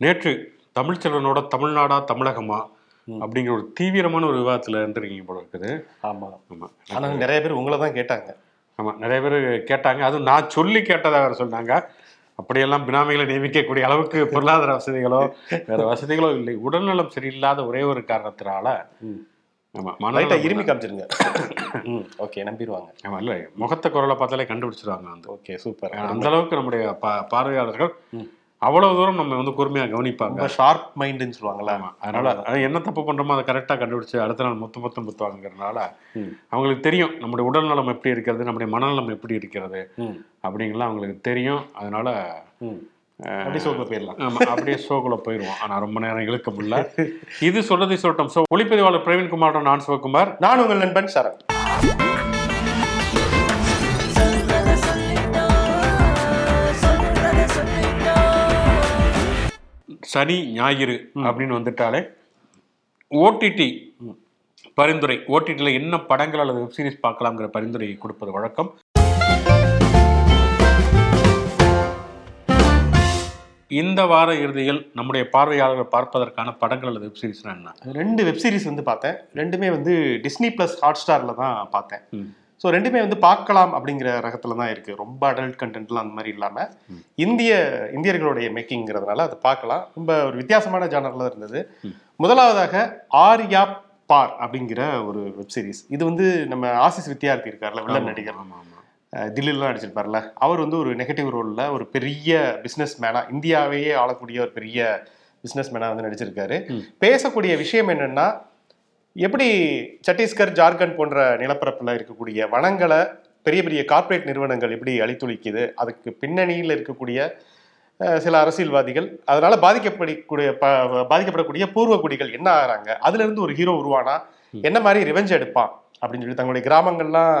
நேற்று தமிழ்ச்செல்வனோட தமிழ்நாடா தமிழகமா. அப்படிங்கிற ஒரு தீவிரமான ஒரு விவாதத்தில் இருந்திருக்கீங்க போல இருக்குது. ஆமா. ஆமாம் ஆனா நிறைய பேர் உங்களை தான் கேட்டாங்க. ஆமாம் நிறைய பேர் கேட்டாங்க. அதுவும் நான் சொல்லி கேட்டதா வேறு சொன்னாங்க. அப்படியெல்லாம் பினாமிகளை நியமிக்கக்கூடிய அளவுக்கு பொருளாதார வசதிகளோ வேற வசதிகளோ இல்லை. உடல்நலம் சரியில்லாத ஒரே ஒரு காரணத்தினால. ஆமாம் இருமி காமிச்சிருங்க. ஓகே நம்பிடுவாங்க ஆமாம் இல்லை முகத்தை குரலை பார்த்தாலே கண்டுபிடிச்சிருவாங்க வந்து. Okay super. அந்த அளவுக்கு நம்முடைய பா பார்வையாளர்கள் அவ்வளவு தூரம் நம்ம வந்து கூர்மையாக கவனிப்பாங்க. ஷார்ப் மைண்டுன்னு சொல்லுவாங்கல்ல. ஆமா. அதனால அது என்ன தப்பு பண்றோமோ அதை கரெக்டாக கண்டுபிடிச்சு அடுத்த நாள் மொத்த மொத்தம் முத்துவாங்கிறதுனால. அவங்களுக்கு தெரியும் நம்முடைய உடல் நலம் எப்படி இருக்கிறது நம்முடைய மனநலம் எப்படி இருக்கிறது அப்படிங்கலாம் அவங்களுக்கு தெரியும். அதனால ம். அப்படி சோக்குல போயிடலாம். ஆமா அப்படியே ஷோக்குள்ள போயிடுவோம். ஆனா ரொம்ப நேரம் இழுக்க முடியல. இது சொல்றதை சொல்லட்டும். ஸோ ஒளிப்பதிவாளர் பிரவீன்குமார் நான் சிவகுமார். நான் உங்கள் நண்பன் சரண். சனி ஞாயிறு அப்படின்னு வந்துட்டாலே ஓடிடி பரிந்துரை. ஓடிடியில் என்ன படங்கள் அல்லது வெப் சீரிஸ் பார்க்கலாங்கிற பரிந்துரை கொடுப்பது வழக்கம். இந்த வார இறுதியில் நம்முடைய பார்வையாளர்கள் பார்ப்பதற்கான படங்கள் அல்லது வெப் சீரிஸ்னா என்ன? ரெண்டு வெப் சீரிஸ் வந்து பார்த்தேன். ரெண்டுமே வந்து டிஸ்னி ப்ளஸ் ஹாட் ஸ்டாரில் தான் பார்த்தேன். ஸோ ரெண்டுமே வந்து பார்க்கலாம் அப்படிங்கிற ரகத்தில் தான் இருக்குது ரொம்ப அடல்ட் கண்டென்ட்லாம் அந்த மாதிரி இல்லாமல் இந்திய இந்தியர்களுடைய மேக்கிங்கிறதுனால அதை பார்க்கலாம். ரொம்ப ஒரு வித்தியாசமான ஜானரில் இருந்தது. முதலாவதாக ஆர்யா பார் அப்படிங்கிற ஒரு வெப் சீரிஸ் இது வந்து நம்ம ஆசிஸ் வித்யார்த்தி இருக்கார்ல வில்லன் நடிகர். தில்லிலாம் நடிச்சிருப்பார்ல. அவர் வந்து ஒரு நெகட்டிவ் ரோலில் ஒரு பெரிய பிஸ்னஸ் மேனாக இந்தியாவையே ஆளக்கூடிய ஒரு பெரிய பிஸ்னஸ் மேனாக வந்து நடிச்சிருக்காரு. பேசக்கூடிய விஷயம் என்னன்னா எப்படி சத்தீஸ்கர் ஜார்க்கண்ட் போன்ற நிலப்பரப்பில் இருக்கக்கூடிய வனங்களை பெரிய பெரிய கார்ப்பரேட் நிறுவனங்கள் எப்படி அழித்துளிக்குது அதுக்கு பின்னணியில் இருக்கக்கூடிய சில அரசியல்வாதிகள் அதனால பாதிக்கப்படக்கூடிய பாதிக்கப்படக்கூடிய பூர்வ குடிகள் என்ன ஆகுறாங்க? அதுல இருந்து ஒரு ஹீரோ உருவானா? என்ன மாதிரி ரிவெஞ்ச் எடுப்பான்? அப்படின்னு சொல்லி தங்களுடைய கிராமங்கள்லாம்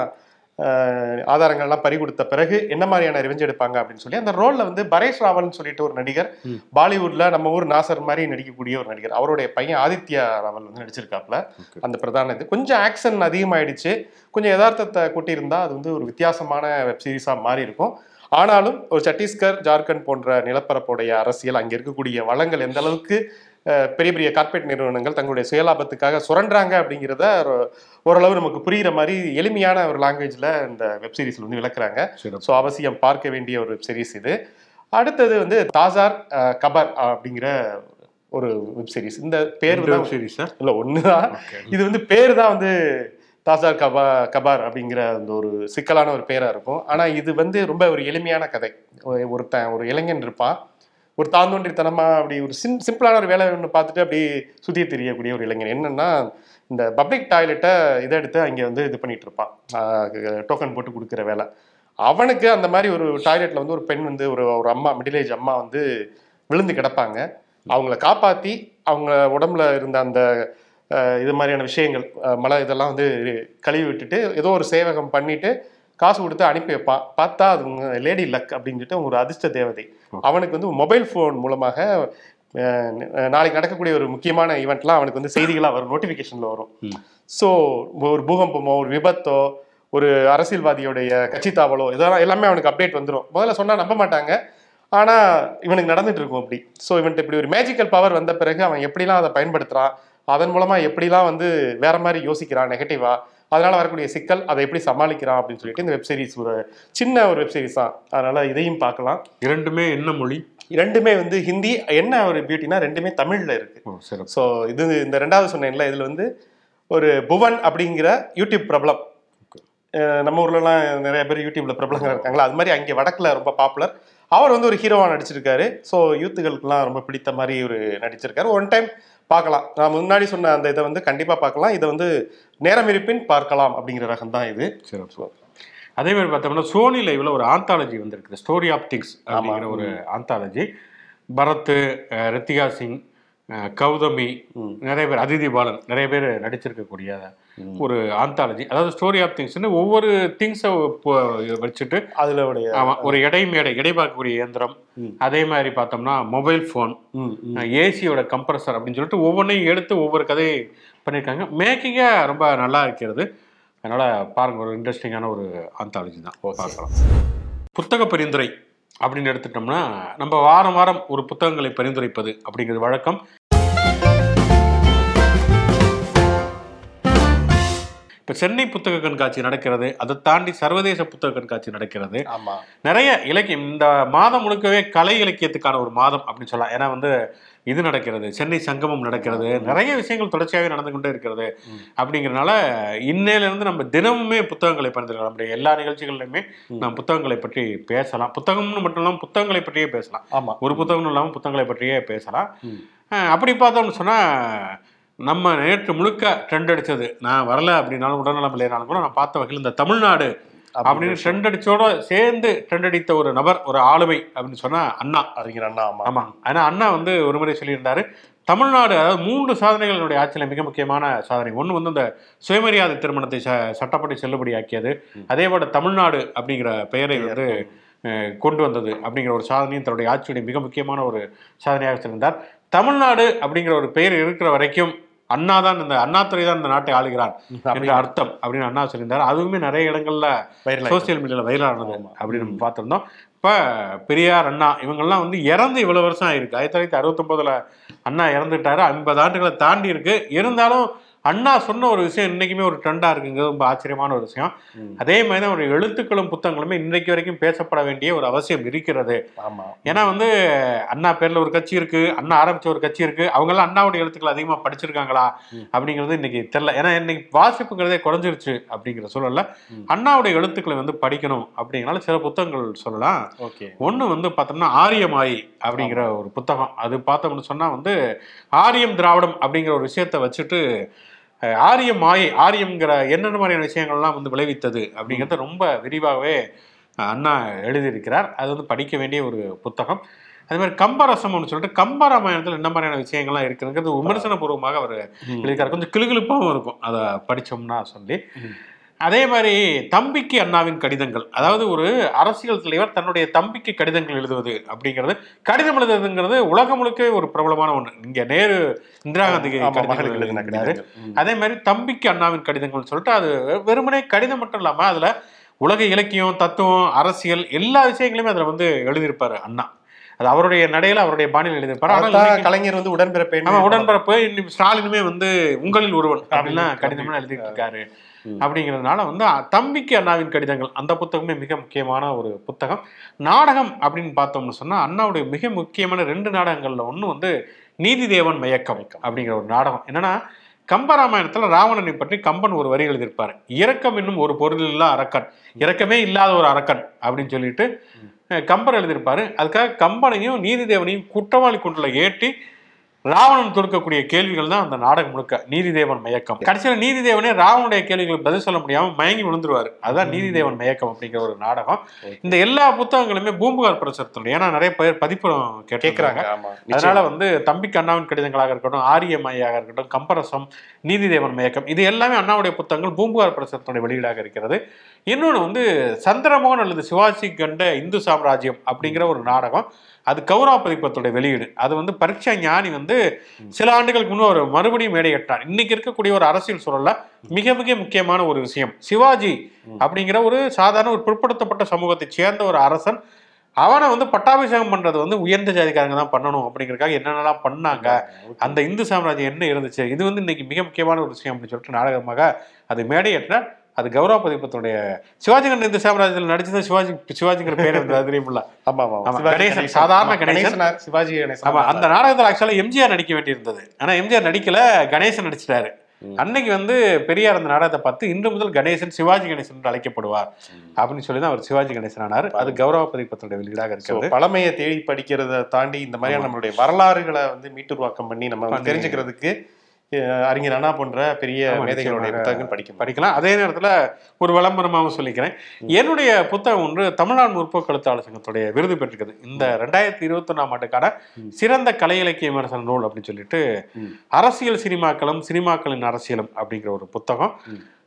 ஆதாரங்கள்லாம் பறி கொடுத்த பிறகு என்ன மாதிரியான ரிவெஞ்ச் எடுப்பாங்க அப்படின்னு சொல்லி அந்த ரோல்ல வந்து பரேஷ் ராவல்னு சொல்லிட்டு ஒரு நடிகர். பாலிவுட்ல நம்ம ஊர் நாசர் மாதிரி நடிக்கக்கூடிய ஒரு நடிகர். அவருடைய பையன் ஆதித்யா ராவல் வந்து நடிச்சிருக்காப்ல. அந்த பிரதான இது. கொஞ்சம் ஆக்ஷன் அதிகமாயிடுச்சு. கொஞ்சம் யதார்த்தத்தை கூட்டியிருந்தா அது வந்து ஒரு வித்தியாசமான வெப் சீரிஸாக மாறி இருக்கும். ஆனாலும் ஒரு சத்தீஸ்கர் ஜார்க்கண்ட் போன்ற நிலப்பரப்புடைய அரசியல் அங்கே இருக்கக்கூடிய வளங்கள் எந்த அளவுக்கு பெரிய பெரிய கார்ப்பரேட் நிறுவனங்கள் தங்களுடைய சுயலாபத்துக்காக சுரண்டுறாங்க அப்படிங்கிறத ஒரு- ஓரளவு நமக்கு புரிகிற மாதிரி எளிமையான ஒரு லாங்குவேஜில் இந்த வெப் சீரிஸில் வந்து விளக்குறாங்க. ஸோ அவசியம் பார்க்க வேண்டிய ஒரு வெப் சீரிஸ் இது. அடுத்தது வந்து தாசார் கபர் அப்படிங்கிற ஒரு வெப் சீரிஸ் இந்த பேர் வெப் சீரிஸா இல்லை ஒன்று தான் இது வந்து பேர் தான் வந்து தாசார் கபா கபார் அப்படிங்கிற அந்த ஒரு சிக்கலான ஒரு பேரா இருக்கும். ஆனா இது வந்து ரொம்ப ஒரு எளிமையான கதை. ஒரு- ஒருத்தன் ஒரு இளைஞன் இருப்பான். ஒரு தாந்தோன்றித்தனமா அப்படி ஒரு சிம் சிம்பிளான ஒரு வேலை ஒன்று பார்த்துட்டு அப்படி சுத்தி தெரியக்கூடிய ஒரு இளைஞன். என்னன்னா இந்த பப்ளிக் டாய்லெட்டை இதை எடுத்து அங்கே வந்து இது பண்ணிட்டு இருப்பான் டோக்கன் போட்டு கொடுக்குற வேலை. அவனுக்கு அந்த மாதிரி ஒரு டாய்லெட்டில் வந்து ஒரு பெண் வந்து ஒரு ஒரு அம்மா மிடில் ஏஜ் அம்மா வந்து விழுந்து கிடப்பாங்க. அவங்கள காப்பாற்றி அவங்க உடம்புல இருந்த அந்த இது மாதிரியான விஷயங்கள் மழை மலை இதெல்லாம் வந்து கழுவி விட்டுட்டு ஏதோ ஒரு சேவகம் பண்ணிட்டு காசு கொடுத்து அனுப்பி வைப்பான் பார்த்தா அது லேடி லக் அப்படின்னு சொல்லிட்டு ஒரு அதிர்ஷ்ட தேவதை. அவனுக்கு வந்து மொபைல் ஃபோன் மூலமாக நாளைக்கு நடக்கக்கூடிய ஒரு முக்கியமான ஈவெண்ட்லாம் அவனுக்கு வந்து செய்திகளாக வரும் நோட்டிஃபிகேஷனில் வரும். ஸோ ஒரு பூகம்பமோ ஒரு விபத்தோ ஒரு அரசியல்வாதியோடைய கட்சி தாவலோ இதெல்லாம் எல்லாமே அவனுக்கு அப்டேட் வந்துடும் முதல்ல சொன்னால் நம்ப மாட்டாங்க. ஆனால் இவனுக்கு நடந்துட்டு இருக்கும் அப்படி. ஸோ இவன்ட்டு இப்படி ஒரு மேஜிக்கல் பவர் வந்த பிறகு அவன் எப்படிலாம் அதை பயன்படுத்துகிறான் அதன் மூலமாக எப்படிலாம் வந்து வேற மாதிரி யோசிக்கிறான் நெகட்டிவா அதனால வரக்கூடிய சிக்கல் அதை எப்படி சமாளிக்கிறான் அப்படின்னு சொல்லிட்டு இந்த வெப் சீரிஸ் ஒரு சின்ன ஒரு வெப் சீரிஸ் தான். அதனால இதையும் பார்க்கலாம். இரண்டுமே என்ன மொழி? ரெண்டுமே வந்து ஹிந்தி என்ன ஒரு பியூட்டினா ரெண்டுமே தமிழ்ல இருக்கு. ஓ சிறப்பு. ஸோ இது இந்த ரெண்டாவது சொன்னேன்ல இதுல வந்து ஒரு புவன் அப்படிங்கிற யூடியூப் பிரபலம். நம்ம ஊர்லலாம் நிறைய பேர் யூடியூப்ல பிரபலங்கள் இருக்காங்களா? அது மாதிரி அங்கே வடக்குல ரொம்ப பாப்புலர் அவர் வந்து ஒரு ஹீரோவா நடிச்சிருக்காரு. ஸோ யூத்துகளுக்கெல்லாம் ரொம்ப பிடித்த மாதிரி ஒரு நடிச்சிருக்காரு. ஒன் டைம் பார்க்கலாம். நான் முன்னாடி சொன்ன அந்த இதை வந்து கண்டிப்பா பார்க்கலாம். இதை வந்து நேரம் இருப்பின் பார்க்கலாம் அப்படிங்கிற ரகம் தான் இது சிறப்பு அதே மாதிரி பார்த்தோம்னா சோனி லைவ்ல ஒரு ஆந்தாலஜி வந்திருக்கு ஸ்டோரி ஆஃப் திங்ஸ் அப்படிங்கிற ஒரு ஆந்தாலஜி பரத் ரித்திகா சிங் கௌதமி. நிறைய பேர் அதிதி பாலன் நிறைய பேர் நடிச்சிருக்கக்கூடிய ஒரு ஆந்தாலஜி அதாவது ஸ்டோரி ஆஃப் திங்ஸ்னு ஒவ்வொரு திங்ஸை வச்சுட்டு அதுல உடைய ஆமா ஒரு எடை மேடை எடை பார்க்கக்கூடிய இயந்திரம். அதே மாதிரி பார்த்தோம்னா மொபைல் ஃபோன். ஏசியோட கம்ப்ரஸர் அப்படின்னு சொல்லிட்டு ஒவ்வொன்றையும் எடுத்து ஒவ்வொரு கதையை பண்ணியிருக்காங்க. மேக்கிங்காக ரொம்ப நல்லா இருக்கிறது. அதனால பாருங்க ஒரு இன்ட்ரெஸ்டிங்கான ஒரு ஆந்தாலஜி தான். பார்க்கலாம். புத்தக பரிந்துரை. அப்படின்னு எடுத்துட்டோம்னா நம்ம வாரம் வாரம் ஒரு புத்தகங்களை பரிந்துரைப்பது அப்படிங்கிறது வழக்கம் இப்போ சென்னை புத்தக கண்காட்சி நடக்கிறது அதை தாண்டி சர்வதேச புத்தக கண்காட்சி நடக்கிறது. ஆமா. நிறைய இலக்கியம் இந்த மாதம் முழுக்கவே கலை இலக்கியத்துக்கான ஒரு மாதம் அப்படின்னு சொல்லலாம். ஏன்னா வந்து இது நடக்கிறது சென்னை சங்கமம் நடக்கிறது நிறைய விஷயங்கள் தொடர்ச்சியாகவே நடந்து கொண்டே இருக்கிறது. அப்படிங்கிறனால இன்னையிலிருந்து நம்ம தினமுமே புத்தகங்களை பரிந்துரைக்கலாம் நம்முடைய எல்லா நிகழ்ச்சிகள்லையுமே. நம்ம புத்தகங்களை பற்றி பேசலாம். புத்தகம்னு மட்டும் இல்லாமல் புத்தகங்களை பற்றியே பேசலாம். ஆமா. ஒரு புத்தகம்னு இல்லாமல் புத்தகங்களை பற்றியே பேசலாம். அப்படி பார்த்தோம்னு சொன்னா நம்ம நேற்று முழுக்க ட்ரெண்ட் அடிச்சது. நான் வரல அப்படின்னாலும் உடல்நலம் இல்லைனாலும் கூட நான் பார்த்த வகையில் இந்த தமிழ்நாடு அப்படின்னு ட்ரெண்ட் அடிச்சோட சேர்ந்து ட்ரெண்ட் அடித்த ஒரு நபர் ஒரு ஆளுமை அப்படின்னு சொன்னா அண்ணா. அறிஞர் அண்ணா ஆமா. ஆமா. ஆனா அண்ணா வந்து ஒரு முறை சொல்லியிருந்தாரு தமிழ்நாடு அதாவது மூன்று சாதனைகள் என்னுடைய ஆட்சியில் மிக முக்கியமான சாதனை. ஒன்று வந்து இந்த சுயமரியாதை திருமணத்தை ச சட்டப்படி செல்லுபடியாக்கியது. அதே போல தமிழ்நாடு அப்படிங்கிற பெயரை வந்து கொண்டு வந்தது அப்படிங்கிற ஒரு சாதனையும் தன்னுடைய ஆட்சியுடைய மிக முக்கியமான ஒரு சாதனையாக சொல்லியிருந்தார். தமிழ்நாடு அப்படிங்கிற ஒரு பெயர் இருக்கிற வரைக்கும் அண்ணா தான் இந்த அண்ணாதுரை தான் இந்த நாட்டை ஆளுகிறான் என்ற அர்த்தம் அப்படின்னு அண்ணா சொல்லியிருந்தார். அதுவுமே நிறைய இடங்கள்ல சோசியல் மீடியாவில் வைரலானது அப்படின்னு நம்ம பார்த்துருந்தோம். இப்போ பெரியார் அண்ணா இவங்கெல்லாம் வந்து இறந்து இவ்வளோ வருஷம் ஆயிருக்கு. ஆயிரத்தி தொள்ளாயிரத்தி அறுபத்தொம்போதில் அண்ணா இறந்துட்டாரு. ஐம்பது ஆண்டுகளை தாண்டி இருக்கு. இருந்தாலும் அண்ணா சொன்ன ஒரு விஷயம் இன்னைக்குமே ஒரு ட்ரெண்டாக இருக்குங்கிறது ரொம்ப ஆச்சரியமான ஒரு விஷயம். அதே மாதிரி தான் ஒரு எழுத்துக்களும் புத்தகங்களுமே இன்றைக்கு வரைக்கும் பேசப்பட வேண்டிய ஒரு அவசியம் இருக்கிறது. ஆமா. ஏன்னா வந்து அண்ணா பேர்ல ஒரு கட்சி இருக்கு அண்ணா ஆரம்பிச்ச ஒரு கட்சி இருக்கு அவங்க எல்லாம் அண்ணாவுடைய எழுத்துக்கள் அதிகமா படிச்சிருக்காங்களா. அப்படிங்கிறது இன்னைக்கு தெரியல. ஏன்னா இன்னைக்கு வாசிப்புங்கிறதே குறைஞ்சிருச்சு அப்படிங்கிற சூழல்ல. அண்ணாவுடைய எழுத்துக்களை வந்து படிக்கணும் அப்படிங்கறனால சில புத்தகங்கள் சொல்லலாம். ஓகே. ஒண்ணு வந்து பார்த்தோம்னா ஆரியமாயி அப்படிங்கிற ஒரு புத்தகம். அது பார்த்தோம்னு சொன்னா வந்து ஆரியம் திராவிடம் அப்படிங்கிற ஒரு விஷயத்தை வச்சுட்டு ஆரிய மாயை ஆரியம்ங்கிற என்னென்ன மாதிரியான விஷயங்கள்லாம் வந்து விளைவித்தது அப்படிங்கிறத ரொம்ப விரிவாகவே அண்ணா எழுதியிருக்கிறார். அது வந்து படிக்க வேண்டிய ஒரு புத்தகம். அதே மாதிரி கம்பரசம்னு சொல்லிட்டு கம்பராமாயணத்தில் என்ன மாதிரியான விஷயங்கள்லாம் இருக்குங்கிறது விமர்சன பூர்வமாக அவர் எழுதியிருக்காரு. கொஞ்சம் கிளுகிழுப்பாகவும் இருக்கும். அதை படிச்சோம்னா சொல்லி. அதே மாதிரி தம்பிக்கு அண்ணாவின் கடிதங்கள். அதாவது ஒரு அரசியல் தலைவர் தன்னுடைய தம்பிக்கு கடிதங்கள் எழுதுவது அப்படிங்கிறது கடிதம் எழுதுறதுங்கிறது உலகம் முழுக்கவே ஒரு பிரபலமான ஒண்ணு. இங்க நேரு இந்திரா காந்திக்கு கடிதங்கள். ம். அதே மாதிரி தம்பிக்கு அண்ணாவின் கடிதங்கள் சொல்லிட்டு அது வெறுமனே கடிதம் மட்டும் இல்லாம அதுல உலக இலக்கியம் தத்துவம் அரசியல் எல்லா விஷயங்களையுமே அதுல வந்து எழுதியிருப்பாரு அண்ணா. அது அவருடைய நடையில அவருடைய பாணியில் எழுதியிருப்பாரு. கலைஞர் வந்து உடன்பிறப்பு இன்னும் ஸ்டாலினுமே வந்து உங்களில் ஒருவன் அப்படின்னு கடிதம்லாம் எழுதிட்டு இருக்காரு. அப்படிங்கிறதுனால வந்து தம்பிக்கு அண்ணாவின் கடிதங்கள் அந்த புத்தகமே மிக முக்கியமான ஒரு புத்தகம். நாடகம் அப்படின்னு பார்த்தோம்னு சொன்னா அண்ணாவுடைய மிக முக்கியமான ரெண்டு நாடகங்கள்ல ஒண்ணு வந்து நீதிதேவன் மயக்கம் அப்படிங்கிற ஒரு நாடகம். என்னன்னா கம்பராமாயணத்துல ராவணனை பற்றி கம்பன் ஒரு வரி எழுதியிருப்பாரு. இரக்கம் என்னும் ஒரு பொருள் இல்லா அரக்கன் இரக்கமே இல்லாத ஒரு அரக்கன் அப்படின்னு சொல்லிட்டு கம்பர் எழுதியிருப்பாரு. அதுக்காக கம்பனையும் நீதிதேவனையும் குற்றவாளி குண்டுல ஏற்றி ராவணன் தொடுக்கக்கூடிய கேள்விகள் தான் அந்த நாடகம் முழுக்க. நீதிதேவன் மயக்கம். கடைசியில் நீதிதேவனே ராவனுடைய கேள்விகளுக்கு பதில் சொல்ல முடியாம மயங்கி விழுந்துருவாரு. அதுதான் நீதிதேவன் மயக்கம் அப்படிங்கிற ஒரு நாடகம். இந்த எல்லா புத்தகங்களுமே பூம்புகார் பிரசுரத்தினுடைய. ஏன்னா நிறைய பேர் பதிப்புறம் கேக்குறாங்க கேட்கிறாங்க அதனால வந்து தம்பிக்கு அண்ணாவின் கடிதங்களாக இருக்கட்டும் ஆரியமையாக இருக்கட்டும் கம்பரசம் நீதிதேவன் மயக்கம் இது எல்லாமே அண்ணாவுடைய புத்தகங்கள் பூம்புகார் பிரசுரத்தினுடைய வெளியீடாக இருக்கிறது. இன்னொன்று வந்து சந்திரமோகன் அல்லது சிவாஜி கண்ட இந்து சாம்ராஜ்யம் அப்படிங்கிற ஒரு நாடகம். அது கௌரா பதிப்பத்துடைய வெளியீடு. அது வந்து பரீட்சா ஞானி வந்து சில ஆண்டுகளுக்கு முன்னே ஒரு மறுபடியும் மேடையேற்றார். இன்னைக்கு இருக்கக்கூடிய ஒரு அரசியல் சூழல்ல மிக மிக முக்கியமான ஒரு விஷயம். சிவாஜி அப்படிங்கிற ஒரு சாதாரண ஒரு பிற்படுத்தப்பட்ட சமூகத்தை சேர்ந்த ஒரு அரசன் அவனை வந்து பட்டாபிஷேகம் பண்றது வந்து உயர்ந்த ஜாதிக்காரங்க தான் பண்ணணும் அப்படிங்கறதுக்காக என்னென்னலாம் பண்ணாங்க அந்த இந்து சாம்ராஜ்யம் என்ன இருந்துச்சு இது வந்து இன்னைக்கு மிக முக்கியமான ஒரு விஷயம் அப்படின்னு சொல்லிட்டு நாடகமாக அது மேடையேற்றார் அது கௌரவ பதிப்பத்துடைய சிவாஜி கண்ட இந்து சாம்ராஜ்யத்தில் நடிச்சது சிவாஜி சிவாஜிங்கிற பேர் இருந்தது தெரியுமில்ல ஆமா ஆமா கணேசன், சாதாரண கணேசன். சிவாஜி கணேசன். ஆமா அந்த நாடகத்தில் ஆக்சுவலாக எம்ஜிஆர் நடிக்க வேண்டியிருந்தது. ஆனா எம்ஜிஆர் நடிக்கல கணேசன் நடிச்சிட்டாரு. அன்னைக்கு வந்து பெரியார் அந்த நாடகத்தை பார்த்து இன்று முதல் கணேசன் சிவாஜி கணேசன் என்று அழைக்கப்படுவார். அப்படின்னு சொல்லி தான் அவர் சிவாஜி கணேசன் ஆனார். அது கௌரவ பதிப்பத்துடைய வெளியீடாக So, இருக்கிறது. பழமையை தேடி படிக்கிறத தாண்டி இந்த மாதிரியான நம்மளுடைய வரலாறுகளை வந்து மீட்டுருவாக்கம் பண்ணி நம்ம. தெரிஞ்சுக்கிறதுக்கு அறிஞர் அண்ணா போன்ற பெரிய மேதைகளுடைய. புத்தகங்கள் படிக்கணும் படிக்கலாம். அதே நேரத்துல ஒரு விளம்பரமாகவும் சொல்லிக்கிறேன். என்னுடைய புத்தகம் ஒன்று தமிழ்நாடு முற்போக்கு எழுத்தாளர் சங்கத்துடைய விருது பெற்றிருக்குது. இந்த ரெண்டாயிரத்தி இருபத்தொன்னாம் ஆண்டுக்கான சிறந்த கலை இலக்கிய விமர்சன நூல் அப்படின்னு சொல்லிட்டு. அரசியல் சினிமாக்களும் சினிமாக்களின் அரசியலும் அப்படிங்கிற ஒரு புத்தகம்.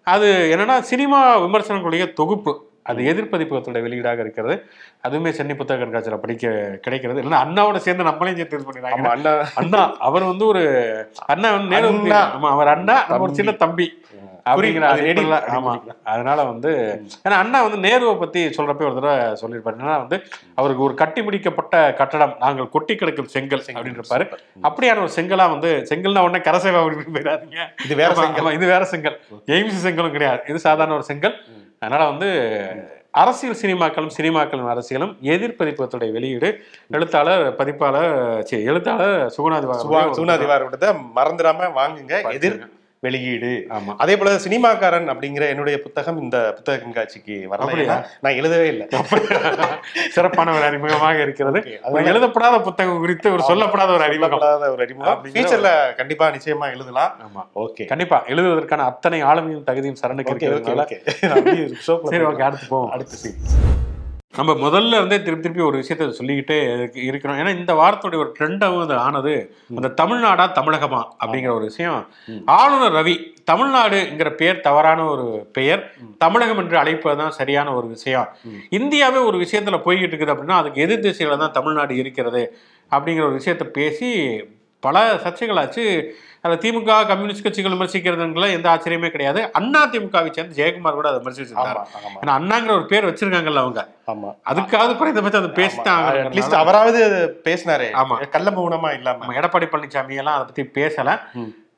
அது என்னன்னா சினிமா விமர்சனங்களுடைய தொகுப்பு அது எதிர்ப்பதிப்பகத்துடைய வெளியீடாக இருக்கிறது. அதுவுமே சென்னை புத்தக கண்காட்சியில் படிக்க கிடைக்கிறது. இல்லைன்னா அண்ணாவோட சேர்ந்து நம்மளையும் சேர்த்து இது பண்ணிடுறாங்க. அண்ணா. அண்ணா அவர் வந்து ஒரு அண்ணா வந்து நேரு அவர் அண்ணா ஒரு. சின்ன தம்பி. அதனால வந்து ஏன்னா அண்ணா வந்து நேருவை பத்தி சொல்றப்ப ஒரு தடவை சொல்லியிருப்பாரு. என்னன்னா வந்து அவருக்கு ஒரு கட்டி முடிக்கப்பட்ட கட்டடம் நாங்கள் கொட்டி கிடக்கும் செங்கல் அப்படின்னு இருப்பாரு அப்படியான ஒரு செங்கலா வந்து செங்கல்னா உடனே கரசேவா அப்படின்னு போயிடாதீங்க. இது வேற செங்கல். இது வேற செங்கல். எய்ம்ஸ் செங்கலும் கிடையாது. இது சாதாரண ஒரு செங்கல். அதனால வந்து அரசியல் சினிமாக்களும் சினிமாக்களும் அரசியலும் எதிர்பதிப்பத்துடைய வெளியீடு எழுத்தாளர் பதிப்பாளர் எழுத்தாளர் சுகுணாதி சுபா சுகுணாதிவாரோட மறந்துடாம வாங்குங்க. எதிர் வெளியீடு. ஆமா. அதே போல சினிமாக்காரன் அப்படிங்கிற என்னுடைய புத்தகம் இந்த புத்தக கண்காட்சிக்கு வரல. அப்படியா? ஏன்னா நான் எழுதவே இல்லை. சிறப்பான ஒரு அறிமுகமாக இருக்கிறது. எழுதப்படாத புத்தகம் குறித்து ஒரு சொல்லப்படாத ஒரு அறிமுகம். ஒரு அறிமுகம். ஃபியூச்சர்ல கண்டிப்பா நிச்சயமா எழுதலாம். ஆமா. ஓகே. கண்டிப்பா எழுதுவதற்கான அத்தனை ஆளுமையும் தகுதியும் சரணுக்கு இருக்கிறதுனால சரி ஓகே அடுத்து போவோம். அடுத்த சீன் நம்ம முதல்ல இருந்தே திருப்பி திருப்பி ஒரு விஷயத்த சொல்லிக்கிட்டே இருக்கு- இருக்கிறோம். ஏன்னா இந்த வாரத்துடைய ஒரு ட்ரெண்டாகவும் அது ஆனது அந்த தமிழ்நாடா தமிழகமா அப்படிங்கிற ஒரு விஷயம். ஆளுநர் ரவி தமிழ்நாடுங்கிற பெயர் தவறான ஒரு பெயர் தமிழகம் என்று அழைப்பதுதான் சரியான ஒரு விஷயம். இந்தியாவே ஒரு விஷயத்துல போய்கிட்டு இருக்குது அப்படின்னா அதுக்கு எதிர் திசையில தான் தமிழ்நாடு இருக்கிறது அப்படிங்கிற ஒரு விஷயத்த பேசி பல சர்ச்சைகளாச்சு. அதில் திமுக கம்யூனிஸ்ட் கட்சிகள் விமர்சிக்கிறதுங்கள எந்த ஆச்சரியமே கிடையாது. அண்ணா திமுகவை சேர்ந்த ஜெயக்குமார் கூட அதை ஆமா ஏன்னா அண்ணாங்கிற ஒரு பேர் வச்சிருக்காங்கல்ல அவங்க. ஆமா. அதுக்காவது குறைந்தபட்சம் அதை பேசிட்டாங்க அட்லீஸ்ட் அவராவது பேசினாரே. ஆமா. கள்ள மௌனமா இல்லாம. நம்ம எடப்பாடி பழனிசாமி எல்லாம் அதை பத்தி பேசல.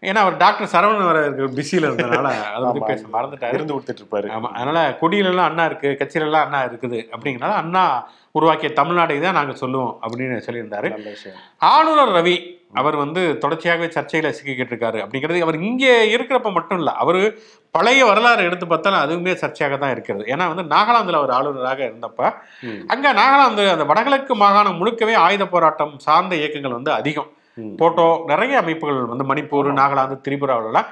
ஏன்னா அவர் டாக்டர் சரவணன் வர பிஸியில இருந்தனால அதை ஆமா. பேச மறந்துட்டாரு. இருந்து கொடுத்துட்டு இருப்பாரு ஆமா. அதனால கொடியில எல்லாம் அண்ணா இருக்கு கட்சியில எல்லாம் அண்ணா இருக்குது அப்படிங்கறனால அண்ணா உருவாக்கிய தமிழ்நாடை தான் நாங்க சொல்லுவோம் அப்படின்னு சொல்லியிருந்தாரு. ஆளுநர் ரவி அவர் வந்து தொடர்ச்சியாகவே சர்ச்சையில சிக்கிக்கிட்டு இருக்காரு அப்படிங்கிறது அவர் இங்கே இருக்கிறப்ப மட்டும் இல்ல அவரு பழைய வரலாறு எடுத்து பார்த்தாலும் அதுவுமே சர்ச்சையாக தான் இருக்கிறது. ஏன்னா வந்து நாகாலாந்துல அவர் ஆளுநராக இருந்தப்ப. அங்க நாகாலாந்து அந்த வடகிழக்கு மாகாணம் முழுக்கவே ஆயுத போராட்டம் சார்ந்த இயக்கங்கள் வந்து அதிகம். போட்டோ நிறைய அமைப்புகள் வந்து மணிப்பூர் நாகாலாந்து திரிபுராவிலலாம்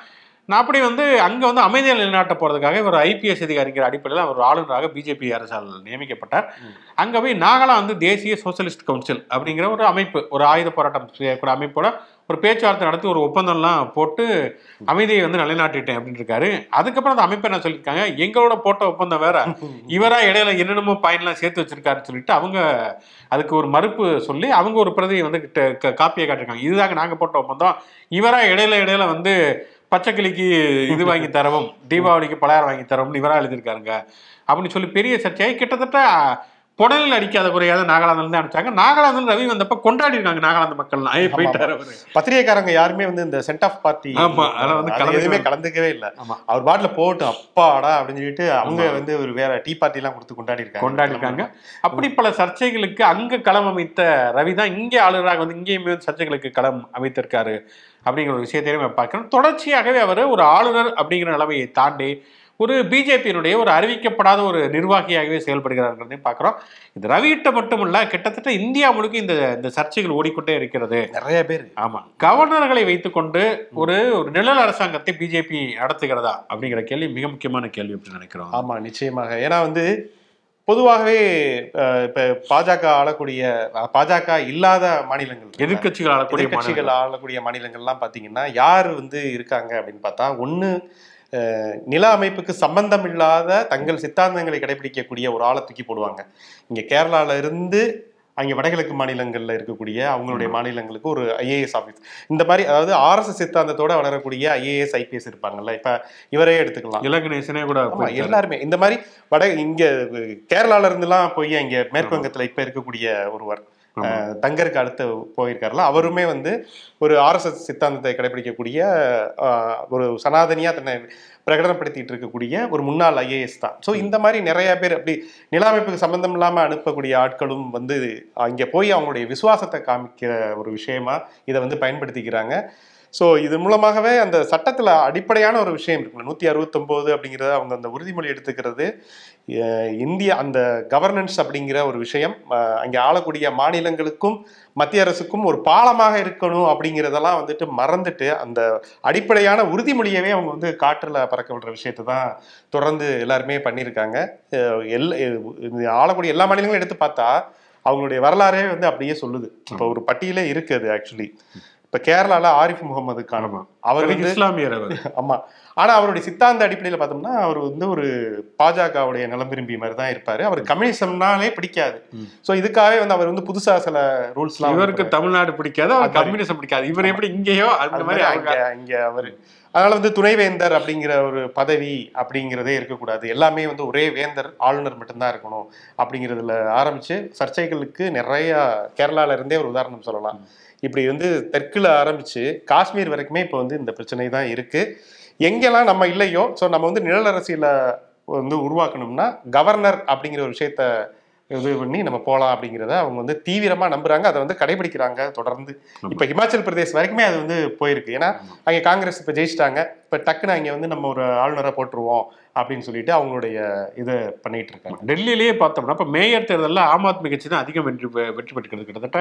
நான் அப்படி வந்து அங்க வந்து அமைதியை நிலைநாட்ட போறதுக்காக ஒரு ஐபிஎஸ் அதிகாரிங்கிற அடிப்படையில் அவர் ஆளுநராக பிஜேபி அரசால் நியமிக்கப்பட்டார். அங்க போய் நாகாலாந்து தேசிய சோசியலிஸ்ட் கவுன்சில் அப்படிங்கிற ஒரு அமைப்பு ஒரு ஆயுத போராட்டம் செய்யக்கூடிய அமைப்போட ஒரு பேச்சுவார்த்தை நடத்தி ஒரு ஒப்பந்தம்லாம் போட்டு அமைதியை வந்து நிலைநாட்டிட்டேன் அப்படின்னு இருக்காரு. அதுக்கப்புறம் அந்த அமைப்பு என்ன சொல்லியிருக்காங்க? எங்களோட போட்ட ஒப்பந்தம் வேற. இவரா இடையில என்னென்னமோ பாயிண்ட்லாம் சேர்த்து வச்சிருக்காருன்னு சொல்லிட்டு அவங்க அதுக்கு ஒரு மறுப்பு சொல்லி அவங்க ஒரு பிரதியை வந்து காப்பியை காட்டிருக்காங்க இதுதாங்க நாங்க போட்ட ஒப்பந்தம். இவரா இடையில இடையில வந்து பச்சைக்கிளிக்கு இது வாங்கி தரவும் தீபாவளிக்கு பலகாரம் வாங்கி தரவும் இவரா எழுதியிருக்காருங்க. அப்படின்னு சொல்லி பெரிய சர்ச்சையாகி கிட்டத்தட்ட புடலில் அடிக்காத குறையாத நாகாலாந்துல இருந்து அனுப்பிச்சாங்க நாகாலாந்துல ரவி வந்தப்ப கொண்டாடி இருக்காங்க நாகாலாந்து மக்கள்லாம். போயிட்டாரு பத்திரிகைக்காரங்க யாருமே வந்து இந்த சென்ட் ஆஃப் பார்ட்டி ஆமா, அதெல்லாம் வந்து கலந்துக்கவே இல்ல. ஆமா. அவர் பாட்டுல போட்டு அப்பாடா அப்படின்னு சொல்லிட்டு அவங்க வந்து ஒரு வேற டீ பார்ட்டி எல்லாம் கொடுத்து கொண்டாடி இருக்காங்க. கொண்டாடி இருக்காங்க அப்படி பல சர்ச்சைகளுக்கு அங்க களம் அமைத்த ரவி தான் இங்கே ஆளுநராக வந்து இங்கேயுமே வந்து சர்ச்சைகளுக்கு களம் அமைத்திருக்காரு அப்படிங்கிற ஒரு விஷயத்தையும் நம்ம பார்க்கிறோம். தொடர்ச்சியாகவே அவர் ஒரு ஆளுநர் அப்படிங்கிற நிலைமையை தாண்டி ஒரு பிஜேபியினுடைய ஒரு அறிவிக்கப்படாத ஒரு நிர்வாகியாகவே செயல்படுகிறார்ங்கிறதையும் பார்க்குறோம். இது ரவியிட்ட மட்டுமல்ல கிட்டத்தட்ட இந்தியா முழுக்க இந்த இந்த சர்ச்சைகள் ஓடிக்கொண்டே இருக்கிறது. நிறைய பேர். ஆமா. கவர்னர்களை வைத்துக்கொண்டு ஒரு ஒரு நிழல் அரசாங்கத்தை பிஜேபி நடத்துகிறதா அப்படிங்கிற கேள்வி மிக முக்கியமான கேள்வி அப்படின்னு நினைக்கிறோம். ஆமா நிச்சயமாக. ஏன்னா வந்து பொதுவாகவே இப்ப பாஜக ஆளக்கூடிய பாஜக இல்லாத மாநிலங்கள் இருக்குல்ல? எதிர்க்கட்சிகள் ஆளக்கூடிய மாநிலங்கள். ஆளக்கூடிய மாநிலங்கள்லாம் பாத்தீங்கன்னா யார் வந்து இருக்காங்க அப்படின்னு பார்த்தா அஹ், நில அமைப்புக்கு சம்பந்தம் இல்லாத தங்கள் சித்தாந்தங்களை கடைபிடிக்கக்கூடிய ஒரு ஆளை தூக்கி போடுவாங்க. இங்க கேரளால இருந்து அங்கே வடகிழக்கு மாநிலங்கள்ல இருக்கக்கூடிய அவங்களுடைய மாநிலங்களுக்கு ஒரு ஐஏஎஸ் ஆஃபீஸ் இந்த மாதிரி அதாவது ஆர்எஸ்எஸ் சித்தாந்தத்தோட வளரக்கூடிய ஐஏஎஸ் ஐபிஎஸ் இருப்பாங்கல்ல இப்ப இவரே எடுத்துக்கலாம். இலகணேசனே கூட. எல்லாருமே. இந்த மாதிரி வட இங்க கேரளால இருந்துலாம் போய் அங்க மேற்கு வங்கத்துல இப்ப இருக்கக்கூடிய ஒருவர். தங்கருக்கு அடுத்து போயிருக்காருல அவருமே வந்து ஒரு ஆர்எஸ்எஸ் சித்தாந்தத்தை கடைபிடிக்கக்கூடிய ஒரு சனாதனியா தன்னை பிரகடனப்படுத்திட்டு இருக்கக்கூடிய ஒரு முன்னாள் ஐஏஎஸ் தான். ஸோ இந்த மாதிரி நிறைய பேர் அப்படி நில அமைப்புக்கு சம்பந்தம் இல்லாம அனுப்பக்கூடிய ஆட்களும் வந்து அங்க போய் அவங்களுடைய விசுவாசத்தை காமிக்கிற ஒரு விஷயமா இதை வந்து பயன்படுத்திக்கிறாங்க. ஸோ இது மூலமாகவே அந்த சட்டத்தில் அடிப்படையான ஒரு விஷயம் இருக்குல்ல நூற்றி அறுபத்தொம்போது அப்படிங்கிறத அவங்க அந்த உறுதிமொழி எடுத்துக்கிறது. இந்திய அந்த கவர்னன்ஸ் அப்படிங்கிற ஒரு விஷயம் அங்கே ஆளக்கூடிய மாநிலங்களுக்கும் மத்திய அரசுக்கும் ஒரு பாலமாக இருக்கணும் அப்படிங்கிறதெல்லாம் வந்துட்டு மறந்துட்டு அந்த அடிப்படையான உறுதிமொழியவே அவங்க வந்து காற்றில் பறக்க விடுற விஷயத்தை தான் தொடர்ந்து எல்லாருமே பண்ணியிருக்காங்க. எல் ஆளக்கூடிய எல்லா மாநிலங்களும் எடுத்து பார்த்தா அவங்களுடைய வரலாறே வந்து அப்படியே சொல்லுது. இப்போ ஒரு பட்டியலே இருக்குது ஆக்சுவலி இப்ப கேரளால ஆரிஃப் முகமது கான் ஆமா. அவர் வந்து இஸ்லாமியர் அவர். ஆமா. ஆனா அவருடைய சித்தாந்த அடிப்படையில பார்த்தோம்னா அவர் வந்து ஒரு பாஜகவுடைய நலம் விரும்பி மாதிரி தான் இருப்பாரு. அவர் கம்யூனிசம்னாலே பிடிக்காது. சோ இதுக்காகவே வந்து அவர் வந்து புதுசா சில ரூல்ஸ்லாம் இவருக்கு தமிழ்நாடு பிடிக்காது அவர். கம்யூனிசம் பிடிக்காது. இவர் எப்படி இங்கேயோ அந்த மாதிரி அங்க இங்க அவரு. அதனால வந்து துணைவேந்தர் அப்படிங்கிற ஒரு பதவி அப்படிங்கிறதே இருக்கக்கூடாது. எல்லாமே வந்து ஒரே வேந்தர் ஆளுநர் மட்டும்தான் இருக்கணும் அப்படிங்கிறதுல ஆரம்பிச்சு சர்ச்சைகளுக்கு நிறைய கேரளால இருந்தே ஒரு உதாரணம் சொல்லலாம். இப்படி வந்து தெற்குல ஆரம்பிச்சு காஷ்மீர் வரைக்குமே இப்போ வந்து இந்த பிரச்சனை தான் இருக்கு. எங்கெல்லாம் நம்ம இல்லையோ ஸோ நம்ம வந்து நிழல் அரசியலை வந்து உருவாக்கணும்னா கவர்னர் அப்படிங்கிற ஒரு விஷயத்த இது பண்ணி நம்ம போகலாம் அப்படிங்கிறத அவங்க வந்து தீவிரமா நம்புறாங்க. அதை வந்து கடைபிடிக்கிறாங்க தொடர்ந்து. இப்ப ஹிமாச்சல் பிரதேஷ் வரைக்குமே அது வந்து போயிருக்கு. ஏன்னா அங்கே காங்கிரஸ் இப்போ ஜெயிச்சிட்டாங்க. இப்போ டக்குன்னு அங்கே வந்து நம்ம ஒரு ஆளுநரை போட்டுருவோம் அப்படின்னு சொல்லிட்டு அவங்களுடைய இதை பண்ணிட்டு இருக்காங்க. டெல்லியிலேயே பார்த்தோம்னா இப்போ மேயர் தேர்தலில் ஆம் ஆத்மி கட்சி தான் அதிகம் வெற்றி வெற்றி பெற்றுக்கிறது. கிட்டத்தட்ட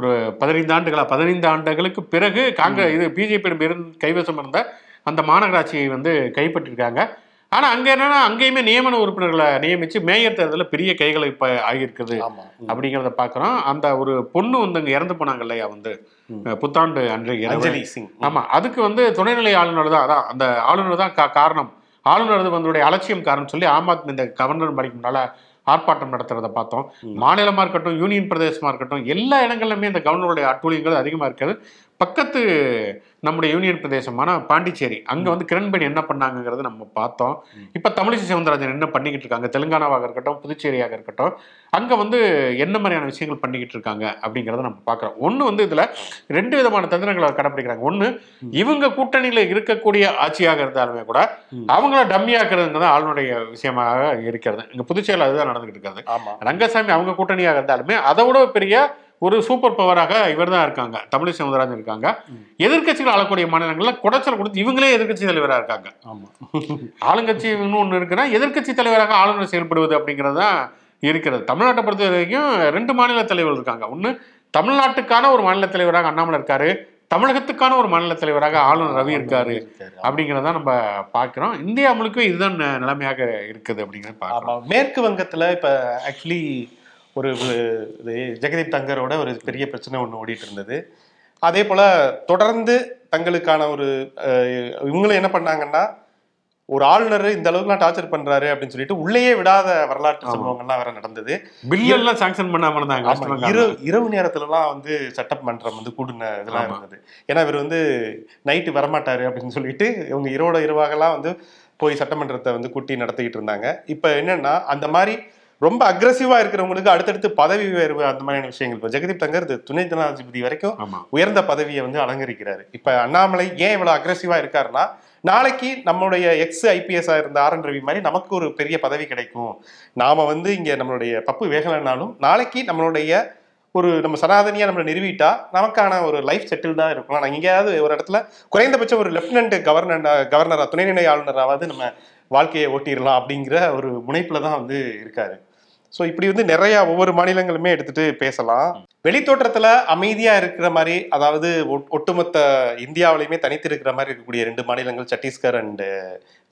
ஒரு பதினைந்து ஆண்டுகளா பதினைந்து ஆண்டுகளுக்கு பிறகு காங்கிரஸ் இது பிஜேபியிடம் இருந்து கைவசம் இருந்த அந்த மாநகராட்சியை வந்து கைப்பற்றிருக்காங்க. ஆனால் அங்கே என்னன்னா அங்கேயுமே நியமன உறுப்பினர்களை நியமித்து மேயர் தேர்தலில் பெரிய கைகளை இப்போ ஆகியிருக்குது அப்படிங்கிறத பார்க்குறோம் அந்த ஒரு பொண்ணு வந்து அங்கே இறந்து போனாங்க இல்லையா வந்து. புத்தாண்டு அன்றைய இரவு. அஞ்சலி சிங். ஆமா. அதுக்கு வந்து துணைநிலை ஆளுநர் தான் அதான் அந்த ஆளுநர் தான் கா- காரணம். ஆளுநர் வந்துடைய அலட்சியம் காரணம் சொல்லி ஆம் ஆத்மி இந்த கவர்னர் மலைக்கு முன்னால ஆர்ப்பாட்டம் நடத்துறத பார்த்தோம். மாநிலமா இருக்கட்டும் யூனியன் பிரதேசமா இருக்கட்டும் எல்லா இடங்கள்லுமே இந்த கவர்னருடைய அட்டூழியங்கள் அதிகமா இருக்குது பக்கத்து நம்முடைய யூனியன் பிரதேசமான பாண்டிச்சேரி அங்க வந்து கிரண்பேடி என்ன பண்ணாங்கங்கிறத நம்ம பார்த்தோம். இப்ப தமிழிசை சவுந்தரராஜன் என்ன பண்ணிக்கிட்டு இருக்காங்க? தெலுங்கானாவாக இருக்கட்டும் புதுச்சேரியாக இருக்கட்டும் அங்க வந்து என்ன மாதிரியான விஷயங்கள் பண்ணிக்கிட்டு இருக்காங்க அப்படிங்கறத நம்ம பார்க்குறோம். ஒண்ணு வந்து இதுல ரெண்டு விதமான தந்திரங்களை கடைப்பிடிக்கிறாங்க. ஒண்ணு இவங்க கூட்டணியில இருக்கக்கூடிய ஆட்சியாக இருந்தாலுமே கூட. அவங்கள டம்மியாக்குறதுங்கிறது ஆளுநருடைய விஷயமாக இருக்கிறது. இங்க புதுச்சேரியில் அதுதான் நடந்துகிட்டு இருக்காது ஆமா. ரங்கசாமி அவங்க கூட்டணியாக இருந்தாலுமே அதை விட பெரிய ஒரு சூப்பர் பவராக இவர் தான் இருக்காங்க. தமிழிசை சவுந்தரராஜன் இருக்காங்க. ம். எதிர்க்கட்சிகள் ஆளக்கூடிய மாநிலங்கள்ல குடைச்சல் கொடுத்து இவங்களே எதிர்க்கட்சி தலைவராக இருக்காங்க. ஆமா. ஆளுங்கட்சி ஒன்று இருக்குன்னா எதிர்க்கட்சி தலைவராக ஆளுநர் செயல்படுவது அப்படிங்கிறது தான் இருக்கிறது. தமிழ்நாட்டை பொறுத்த வரைக்கும் ரெண்டு மாநில தலைவர்கள் இருக்காங்க. ஒன்று தமிழ்நாட்டுக்கான ஒரு மாநில தலைவராக அண்ணாமலை இருக்காரு. தமிழகத்துக்கான ஒரு மாநில தலைவராக ஆளுநர் ரவி இருக்காரு அப்படிங்கிறத நம்ம பார்க்கிறோம். இந்தியா முழுக்க இதுதான் நிலைமையாக இருக்குது அப்படிங்கிறத மேற்கு வங்கத்துல இப்ப ஆக்சுவலி ஒரு ஜெகதீப் தங்கரோட ஒரு பெரிய பிரச்சனை ஒண்ணு ஓடிட்டு இருந்தது அதே போல தொடர்ந்து தங்களுக்கான ஒரு இவங்களும் என்ன பண்ணாங்கன்னா ஒரு ஆளுநர் இந்த அளவுக்குலாம் டார்ச்சர் பண்றாரு அப்படின்னு சொல்லிட்டு உள்ளேயே விடாத வரலாற்று. சம்பவங்கள்லாம் வேற நடந்தது பில் எல்லாம் சாங்ஷன் பண்ணாம இருந்தாங்க. இரவு இரவு நேரத்துலலாம் வந்து சட்டமன்றம் வந்து கூடின இதெல்லாம். இருந்தது ஏன்னா இவர் வந்து நைட்டு வரமாட்டாரு அப்படின்னு சொல்லிட்டு இவங்க இரவோட இரவாகலாம் வந்து போய் சட்டமன்றத்தை வந்து கூட்டி நடத்திக்கிட்டு இருந்தாங்க இப்போ என்னன்னா அந்த மாதிரி ரொம்ப அக்ரஸிவா இருக்கிறவங்களுக்கு அடுத்தடுத்து பதவி உயர்வு அந்த மாதிரியான விஷயங்கள். இப்போ ஜெகதீப் தங்கர் துணை ஜனாதிபதி வரைக்கும் உயர்ந்த பதவியை வந்து அலங்கரிக்கிறாரு. இப்ப அண்ணாமலை ஏன் இவ்வளவு அக்ரெசிவா இருக்காருன்னா நாளைக்கு நம்மளுடைய எக்ஸ் ஐபிஎஸ் இருந்த ஆர் என் ரவி மாதிரி நமக்கு ஒரு பெரிய பதவி கிடைக்கும். நாம வந்து இங்க நம்மளுடைய பப்பு வேகலைனாலும் நாளைக்கு நம்மளுடைய ஒரு நம்ம சனாதனியா நம்மளை நிறுவிட்டா நமக்கான ஒரு லைஃப் செட்டில்டா இருக்கும். நான் எங்கேயாவது ஒரு இடத்துல குறைந்தபட்சம் ஒரு லெப்டினன்ட் கவர்னர் கவர்னரா துணைநிலை ஆளுநராவது நம்ம வாழ்க்கையை ஓட்டிடலாம் அப்படிங்கிற ஒரு முனைப்புல தான் வந்து இருக்காரு. ஸோ இப்படி வந்து நிறைய ஒவ்வொரு மாநிலங்களுமே எடுத்துட்டு பேசலாம். வெளித்தோற்றத்தில் அமைதியா இருக்கிற மாதிரி அதாவது ஒட்- ஒட்டுமொத்த இந்தியாவிலையுமே தனித்து இருக்கிற மாதிரி இருக்கக்கூடிய ரெண்டு மாநிலங்கள் சத்தீஸ்கர் அண்டு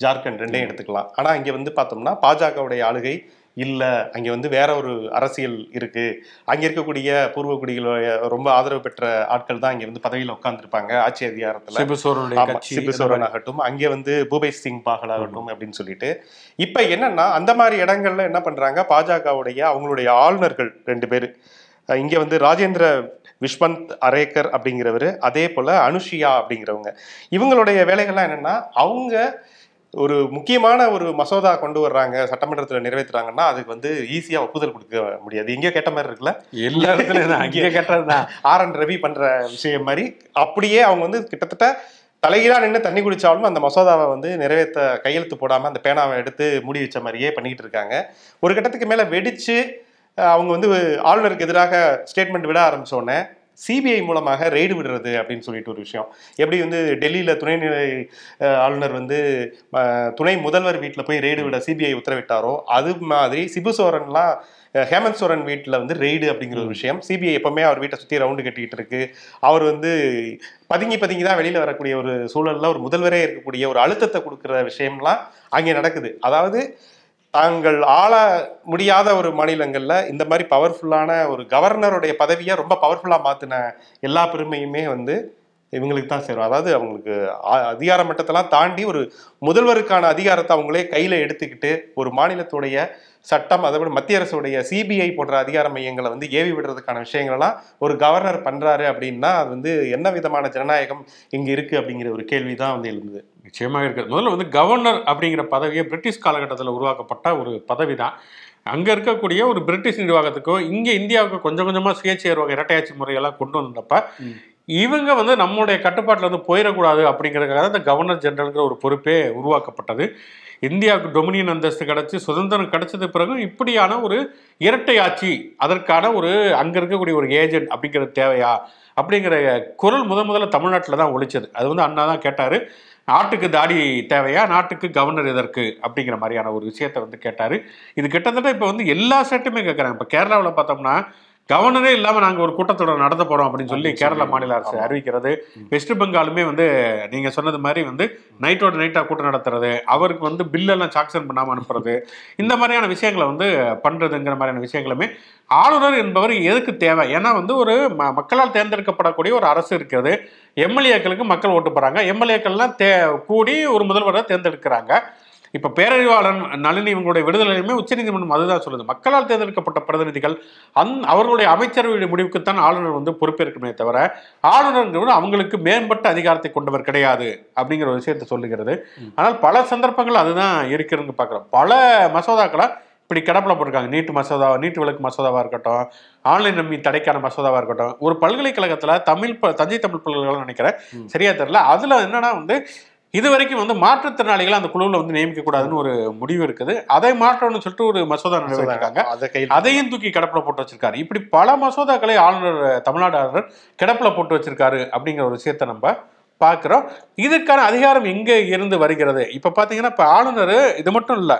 ஜார்க்கண்ட் ரெண்டையும் எடுத்துக்கலாம். ஆனால் இங்கே வந்து பார்த்தோம்னா பாஜகவுடைய ஆளுகை இல்ல அங்க வந்து வேற ஒரு அரசியல் இருக்கு. அங்க இருக்கக்கூடிய பூர்வ குடிகளுடைய ரொம்ப ஆதரவு பெற்ற ஆட்கள் தான் இங்க வந்து பதவியில உட்கார்ந்துருப்பாங்க ஆட்சி அதிகாரத்துல. சிபு சோரனுடைய ஆமா, கட்சி சிபு சோரன் ஆகட்டும் அங்கே வந்து பூபேஷ் சிங் பாகல் ஆகட்டும் அப்படின்னு சொல்லிட்டு. இப்ப என்னன்னா அந்த மாதிரி இடங்கள்ல என்ன பண்றாங்க பாஜகவுடைய அவங்களுடைய ஆளுநர்கள் ரெண்டு பேர். இங்க வந்து ராஜேந்திர விஸ்வந்த் அரேக்கர் அப்படிங்கிறவர் அதே போல அனுஷியா அப்படிங்கிறவங்க. இவங்களுடைய வேலைகள்லாம் என்னன்னா அவங்க ஒரு முக்கியமான ஒரு மசோதா கொண்டு வர்றாங்க சட்டமன்றத்துல நிறைவேற்றுறாங்கன்னா அதுக்கு வந்து ஈஸியா ஒப்புதல் கொடுக்க முடியாது. எங்கேயோ கேட்ட மாதிரி இருக்குல்ல? எல்லா இடத்துலயும் தான். இங்கே கேட்டதுதான். ஆர் என் ரவி பண்ற விஷயம் மாதிரி அப்படியே அவங்க வந்து கிட்டத்தட்ட தலைகீழா நின்று தண்ணி குடிச்சாலும் அந்த மசோதாவை வந்து நிறைவேற்ற கையெழுத்து போடாம அந்த பேனாவை எடுத்து மூடி வச்ச மாதிரியே பண்ணிக்கிட்டு இருக்காங்க. ஒரு கட்டத்துக்கு மேல வெடிச்சு அஹ், அவங்க வந்து ஆளுநருக்கு எதிராக ஸ்டேட்மெண்ட் விட ஆரம்பிச்ச உடனே சிபிஐ மூலமாக ரெய்டு விடுறது அப்படின்னு சொல்லிட்டு ஒரு விஷயம். எப்படி வந்து டெல்லியில துணைநிலை ஆளுநர் வந்து துணை முதல்வர் வீட்டில் போய் ரெய்டு விட சிபிஐ உத்தரவிட்டாரோ அது மாதிரி சிபு சோரன்லாம் ஹேமந்த் சோரன் வீட்டில் வந்து ரெய்டு அப்படிங்கிற ஒரு விஷயம். சிபிஐ எப்பவுமே அவர் வீட்டை சுற்றி ரவுண்டு கட்டிக்கிட்டு இருக்கு. அவர் வந்து பதுங்கி பதுங்கி தான் வெளியில வரக்கூடிய ஒரு சூழல்ல ஒரு முதல்வரே இருக்கக்கூடிய ஒரு அழுத்தத்தை கொடுக்குற விஷயம்லாம் அங்கே நடக்குது. அதாவது தாங்கள் ஆள முடியாத ஒரு மாநிலங்களில் இந்த மாதிரி பவர்ஃபுல்லான ஒரு கவர்னருடைய பதவியை ரொம்ப பவர்ஃபுல்லாக மாற்றின எல்லா பெருமையுமே வந்து இவங்களுக்கு தான் சேரும். அதாவது அவங்களுக்கு அதிகார மட்டத்தெல்லாம் தாண்டி ஒரு முதல்வருக்கான அதிகாரத்தை அவங்களே கையில் எடுத்துக்கிட்டு ஒரு மாநிலத்துடைய சட்டம் அதை விட மத்திய அரசுடைய சிபிஐ போன்ற அதிகார மையங்களை வந்து ஏவி விடுறதுக்கான விஷயங்களெல்லாம் ஒரு கவர்னர் பண்ணுறாரு அப்படின்னா அது வந்து என்ன விதமான ஜனநாயகம் இங்கே இருக்குது அப்படிங்கிற ஒரு கேள்வி தான் வந்து எழுந்தது. நிச்சயமாக இருக்குது முதல்ல வந்து கவர்னர் அப்படிங்கிற பதவியை பிரிட்டிஷ் காலகட்டத்தில் உருவாக்கப்பட்ட ஒரு பதவி தான் அங்கே இருக்கக்கூடிய ஒரு பிரிட்டிஷ் நிர்வாகத்துக்கும் இங்கே இந்தியாவுக்கு கொஞ்சம் கொஞ்சமாக சுயேட்சை நிர்வாக இரட்டையாட்சி முறையெல்லாம் கொண்டு வந்தப்ப இவங்க வந்து நம்மளுடைய கட்டுப்பாட்டில் வந்து போயிடக்கூடாது அப்படிங்கிறதுக்காக இந்த கவர்னர் ஜெனரல்ங்கிற ஒரு பொறுப்பே உருவாக்கப்பட்டது. இந்தியாவுக்கு டொமினியன் அந்தஸ்து கிடச்சி சுதந்திரம் கிடைச்சது பிறகு இப்படியான ஒரு இரட்டை ஆட்சி அதற்கான ஒரு அங்கே இருக்கக்கூடிய ஒரு ஏஜென்ட் அப்படிங்கிறது தேவையா அப்படிங்கிற குரல் முத முதல்ல தமிழ்நாட்டில் தான் ஒழிச்சது அது வந்து அண்ணா தான் கேட்டார். நாட்டுக்கு தாடி தேவையா? நாட்டுக்கு கவர்னர் எதற்கு? அப்படிங்கிற மாதிரியான ஒரு விஷயத்தை வந்து கேட்டார். இது கிட்டத்தட்ட இப்போ வந்து எல்லா ஸ்டேட்டுமே கேட்குறாங்க இப்போ கேரளாவில் பார்த்தோம்னா கவர்னரே இல்லாமல் நாங்கள் ஒரு கூட்டத்தொடர் நடத்த போகிறோம் அப்படின்னு சொல்லி கேரள மாநில அரசு. அறிவிக்கிறது. வெஸ்ட் பெங்காலுமே வந்து நீங்கள் சொன்னது மாதிரி வந்து நைட்டோட நைட்டாக கூட்டம் நடத்துறது அவருக்கு வந்து பில்லெல்லாம் சாக்சன் பண்ணாமல் அனுப்புறது இந்த மாதிரியான விஷயங்களை வந்து பண்ணுறதுங்கிற மாதிரியான விஷயங்களுமே ஆளுநர் என்பவர் எதுக்கு தேவை? ஏன்னா வந்து ஒரு ம மக்களால் தேர்ந்தெடுக்கப்படக்கூடிய ஒரு அரசு இருக்கிறது. எம்எல்ஏக்களுக்கு மக்கள் ஓட்டு போகிறாங்க எம்எல்ஏக்கள்லாம் தே கூடி ஒரு முதல்வரை தேர்ந்தெடுக்கிறாங்க. இப்போ பேரறிவாளன் நளினி இவங்களுடைய விடுதலையுமே உச்சநீதிமன்றம் அதுதான் சொல்லுது. மக்களால் தேர்ந்தெடுக்கப்பட்ட பிரதிநிதிகள் அந் அவர்களுடைய அமைச்சரவை முடிவுக்குத்தான் ஆளுநர் வந்து பொறுப்பேற்கணுமே தவிர ஆளுநர்ங்கிறவர் அவங்களுக்கு மேம்பட்ட அதிகாரத்தை கொண்டவர் கிடையாது அப்படிங்கிற ஒரு விஷயத்தை சொல்லுகிறது. ஆனால் பல சந்தர்ப்பங்கள் அதுதான் இருக்குதுன்னு பார்க்குறோம். பல மசோதாக்களை இப்படி கிடப்பில் போட்டிருக்காங்க. நீட்டு மசோதா நீட்டு விளக்கு மசோதாவாக இருக்கட்டும் ஆன்லைன் நம்பி தடைக்கான மசோதாவாக இருக்கட்டும் ஒரு பல்கலைக்கழகத்தில் தமிழ் ப- தஞ்சை தமிழ் பல்கலைக்கழகம் நினைக்கிறேன். சரியா தெரியல. அதில் என்னன்னா வந்து இது வரைக்கும் வந்து மாற்றுத்திறனாளிகளை அந்த குழுவில் வந்து நியமிக்க கூடாதுன்னு ஒரு முடிவு இருக்குது. அதை மாற்றணும்னு சொல்லிட்டு ஒரு மசோதா நிறைவேற்றிருக்காங்க. அதையும் தூக்கி கிடப்பில் போட்டு வச்சிருக்காரு. இப்படி பல மசோதாக்களை ஆளுநர் தமிழ்நாடு ஆளுநர் கிடப்பில் போட்டு வச்சிருக்காரு அப்படிங்கிற ஒரு விஷயத்தை நம்ம பார்க்குறோம். இதுக்கான அதிகாரம் எங்கே இருந்து வருகிறது? இப்போ பார்த்தீங்கன்னா இப்போ ஆளுநர் இது மட்டும் இல்லை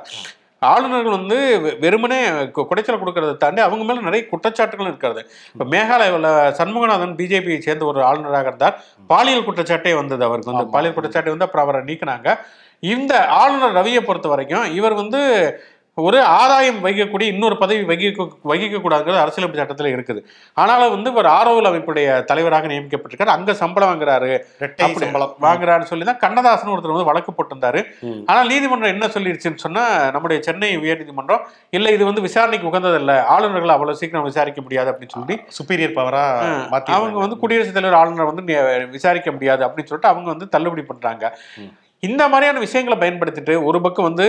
ஆளுநர்கள் வந்து வெறுமனே குடைச்சல் கொடுக்கறதை தாண்டி அவங்க மேல நிறைய குற்றச்சாட்டுகளும் இருக்கிறது. இப்போ மேகாலயாவில் சண்முகநாதன் பிஜேபியை சேர்ந்த ஒரு ஆளுநராக இருந்தார். பாலியல் குற்றச்சாட்டே வந்தது அவருக்கு வந்து. பாலியல் குற்றச்சாட்டு வந்து அப்புறம் அவரை நீக்கினாங்க. இந்த ஆளுநர் ரவியை பொறுத்த வரைக்கும் இவர் வந்து ஒரு ஆதாயம் வகிக்கக்கூடிய இன்னொரு பதவி வகிக்க வகிக்கக்கூடாதுங்கிறது அரசியலமைப்பு சட்டத்தில் இருக்குது. ஆனாலும் வந்து இவர் ஆரோவில் அமைப்புடைய தலைவராக நியமிக்கப்பட்டிருக்காரு. அங்க சம்பளம் வாங்குறாரு. சம்பளம். வாங்குறாருன்னு சொல்லி தான் கண்ணதாசன் ஒருத்தர் வந்து வழக்கு போட்டிருந்தாரு. ஆனால் நீதிமன்றம் என்ன சொல்லிடுச்சுன்னு சொன்னா நம்முடைய சென்னை உயர்நீதிமன்றம் இல்லை இது வந்து விசாரணைக்கு உகந்ததில்லை. ஆளுநர்கள் அவ்வளவு சீக்கிரம் விசாரிக்க முடியாது அப்படின்னு சொல்லி சுப்பீரியர் பவரா மாத்தி அவங்க வந்து குடியரசுத் தலைவர் ஆளுநர் வந்து விசாரிக்க முடியாது அப்படின்னு சொல்லிட்டு அவங்க வந்து தள்ளுபடி பண்றாங்க. ம். இந்த மாதிரியான விஷயங்களை பயன்படுத்திட்டு ஒரு பக்கம் வந்து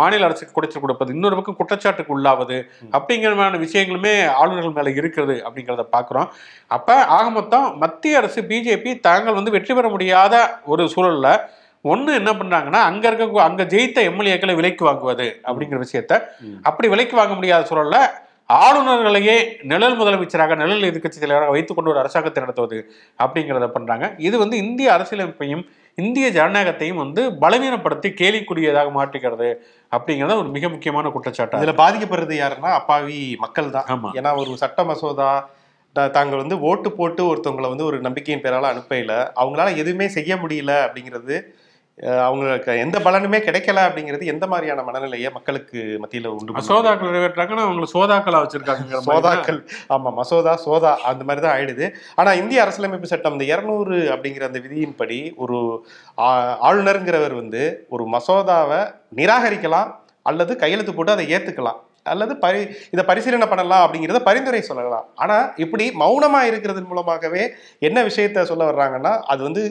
மாநில அரசுக்கு குடைச்சல் கொடுப்பது இன்னொரு பக்கம் குற்றச்சாட்டுக்கு உள்ளாவது அப்படிங்கிற மாதிரியான விஷயங்களுமே ஆளுநர்கள் மேல இருக்கிறது அப்படிங்கிறத பார்க்குறோம். அப்ப ஆக மொத்தம் மத்திய அரசு பிஜேபி தாங்கள் வந்து வெற்றி பெற முடியாத ஒரு சூழல்ல ஒண்ணு என்ன பண்றாங்கன்னா அங்க இருக்க அங்க ஜெயித்த எம்எல்ஏக்களை விலைக்கு வாங்குவது அப்படிங்கிற விஷயத்த. அப்படி விலைக்கு வாங்க முடியாத சூழல்ல ஆளுநர்களையே நிழல் முதலமைச்சராக நிழல் எதிர்க்கட்சி தலைவராக வைத்துக்கொண்டு ஒரு அரசாங்கத்தை நடத்துவது அப்படிங்கிறத பண்றாங்க. இது வந்து இந்திய அரசியலமைப்பையும் இந்திய ஜனநாயகத்தையும் வந்து பலவீனப்படுத்தி கேலிக்குரியதாக மாற்றிக்கிறது அப்படிங்கிறத ஒரு மிக முக்கியமான குற்றச்சாட்டு இதுல பாதிக்கப்படுறது யாருன்னா அப்பாவி மக்கள் தான். ஆமா. ஏன்னா ஒரு சட்ட மசோதா தாங்கள் வந்து ஓட்டு போட்டு ஒருத்தவங்களை வந்து ஒரு நம்பிக்கையின் பேரால அனுப்பையில அவங்களால எதுவுமே செய்ய முடியல அப்படிங்கிறது அவங்களுக்கு எந்த பலனுமே கிடைக்கல அப்படிங்கிறது எந்த மாதிரியான மனநிலையை மக்களுக்கு மத்தியில உண்டு? சோதாக்கள் நிறைவேற்றாங்கன்னா அவங்களை சோதாக்களா வச்சிருக்காங்க சோதாக்கள் ஆமா மசோதா சோதா அந்த மாதிரி தான் ஆயிடுது. ஆனா இந்திய அரசியலமைப்பு சட்டம் இந்த இருநூறு அப்படிங்கிற அந்த விதியின்படி ஒரு ஆளுநருங்கிறவர் வந்து ஒரு மசோதாவை நிராகரிக்கலாம் அல்லது கையெழுத்து போட்டு அதை ஏத்துக்கலாம். அல்லது பரி இதை பரிசீலனை பண்ணலாம் அப்படிங்கிறத பரிந்துரை சொல்லலாம். ஆனா இப்படி மௌனமா இருக்கிறதன் மூலமாகவே என்ன விஷயத்த சொல்ல வர்றாங்கன்னா அது வந்து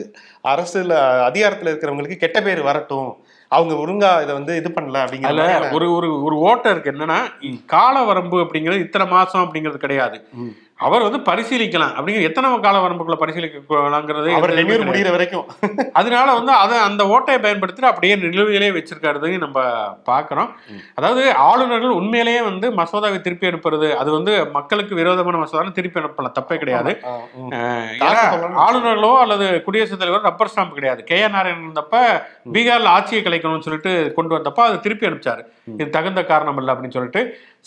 அரசுல அதிகாரத்துல இருக்கிறவங்களுக்கு கெட்ட பேர் வரட்டும். அவங்க ஒழுங்கா இதை வந்து இது பண்ணல அப்படிங்கிற ஒரு ஒரு ஒரு ஓட்டம் இருக்கு. என்னன்னா கால வரம்பு அப்படிங்கிறது இத்தனை மாசம் அப்படிங்கிறது கிடையாது. அவர் வந்து பரிசீலிக்கலாம். அப்படிங்கிற எத்தனை கால வரம்புக்குள்ள பரிசீலிக்கலாங்கிறது அவர் கிடையாது. முடிகிற வரைக்கும். அதனால வந்து அதை அந்த ஓட்டையை பயன்படுத்திட்டு அப்படியே நிலுவையிலே வச்சிருக்கிறதையும் நம்ம பார்க்குறோம். அதாவது ஆளுநர்கள் உண்மையிலேயே வந்து மசோதாவை திருப்பி அனுப்புறது அது வந்து மக்களுக்கு விரோதமான மசோதான்னு திருப்பி அனுப்பலாம். தப்பே கிடையாது. ஆளுநர்களோ அல்லது குடியரசுத் தலைவர் ரப்பர் ஸ்டாம்ப் கிடையாது. கே ஆர் நாராயணன் இருந்தப்ப பீகார்ல ஆட்சியை கலைக்கணும்னு சொல்லிட்டு கொண்டு வந்தப்ப அதை திருப்பி அனுப்பிச்சாரு. இது தகுந்த காரணம் இல்லை அப்படின்னு சொல்லிட்டு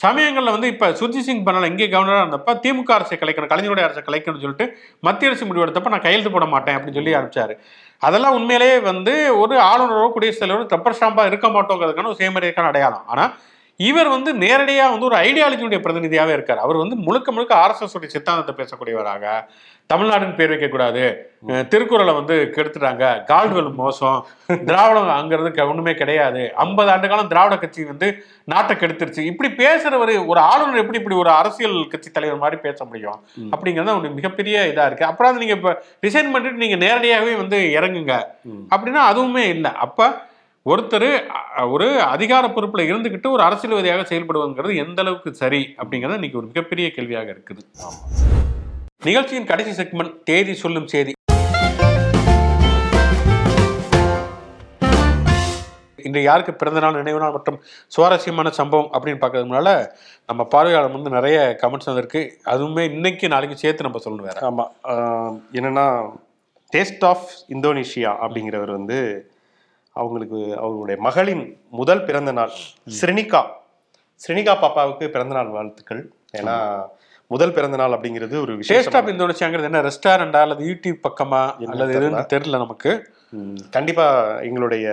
சமயங்களில் வந்து இப்போ சுர்ஜித் சிங் பண்ணல இங்கே கவர்னராக இருந்தப்ப திமுக அரசை கலைக்கணும் கலைஞருடைய அரசை கலைக்கணும்னு சொல்லிட்டு மத்திய அரசு முடிவெடுத்தப்ப நான் கையெழுத்து போட மாட்டேன் அப்படின்னு சொல்லி ஆரம்பிச்சாரு. அதெல்லாம் உண்மையிலேயே வந்து ஒரு ஆளுநரோ குடியரசுத் தலைவரோ ரப்பர் ஸ்டாம்பாக இருக்க மாட்டோங்கிறதுக்கான ஒரு செய்முறைக்கான அடையாளம். ஆனால் இவர் வந்து நேரடியா வந்து ஒரு ஐடியாலஜியுடைய பிரதிநிதியாவே இருக்கார். அவர் வந்து முழுக்க முழுக்க ஆர்எஸ்எஸ் உடைய சித்தாந்தத்தை பேசக்கூடியவராக. தமிழ்நாடுன்னு பேர் வைக்கக்கூடாது. திருக்குறளை வந்து கெடுத்துட்டாங்க. கால்டுவெல் மோசம். திராவிடம் அங்கிறது ஒண்ணுமே கிடையாது. ஐம்பது ஆண்டு காலம் திராவிட கட்சி வந்து நாட்டை கெடுத்துருச்சு. இப்படி பேசுறவர் ஒரு ஆளுநர் எப்படி இப்படி ஒரு அரசியல் கட்சி தலைவர் மாதிரி பேச முடியும்? அப்படிங்கிறது ஒரு மிகப்பெரிய இதா இருக்கு. அப்புறம் நீங்க இப்ப ரிசைன் பண்ணிட்டு நீங்க நேரடியாகவே வந்து இறங்குங்க. அப்படின்னா அதுவுமே இல்லை. அப்ப ஒருத்தர் ஒரு அதிகார பொறுப்பில் இருந்துக்கிட்டு ஒரு அரசியல்வாதியாக செயல்படுவங்கிறது எந்த அளவுக்கு சரி அப்படிங்கிறது இன்னைக்கு ஒரு மிகப்பெரிய கேள்வியாக இருக்குது. நிகழ்ச்சியின் கடைசி செக்மெண்ட் தேதி சொல்லும் செய்தி இன்று யாருக்கு பிறந்த நாள் நினைவு நாள் மற்றும் சுவாரஸ்யமான சம்பவம் அப்படின்னு பார்க்கறதுனால நம்ம பார்வையாளர் வந்து நிறைய கமெண்ட்ஸ் வந்திருக்கு அதுவுமே இன்னைக்கு நாளைக்கு சேர்த்து நம்ம சொல்லணும் வேற. ஆமாம் என்னன்னா டேஸ்ட் ஆஃப் இந்தோனேஷியா அப்படிங்கிறவர் வந்து அவங்களுக்கு அவங்களுடைய மகளின் முதல் பிறந்த நாள் ஸ்ரினிகா. ஸ்ரினிகா பாப்பாவுக்கு பிறந்த நாள் வாழ்த்துக்கள். ஏன்னா முதல் பிறந்த நாள் அப்படிங்கிறது ஒரு டேஸ்ட் விசேஷம் ஆஃப் இந்தோனேஷியாங்கிறது என்ன? ரெஸ்டாரண்டா அல்லது யூடியூப் பக்கமா? அல்லது எதுன்னு தெரியல நமக்கு. கண்டிப்பா எங்களுடைய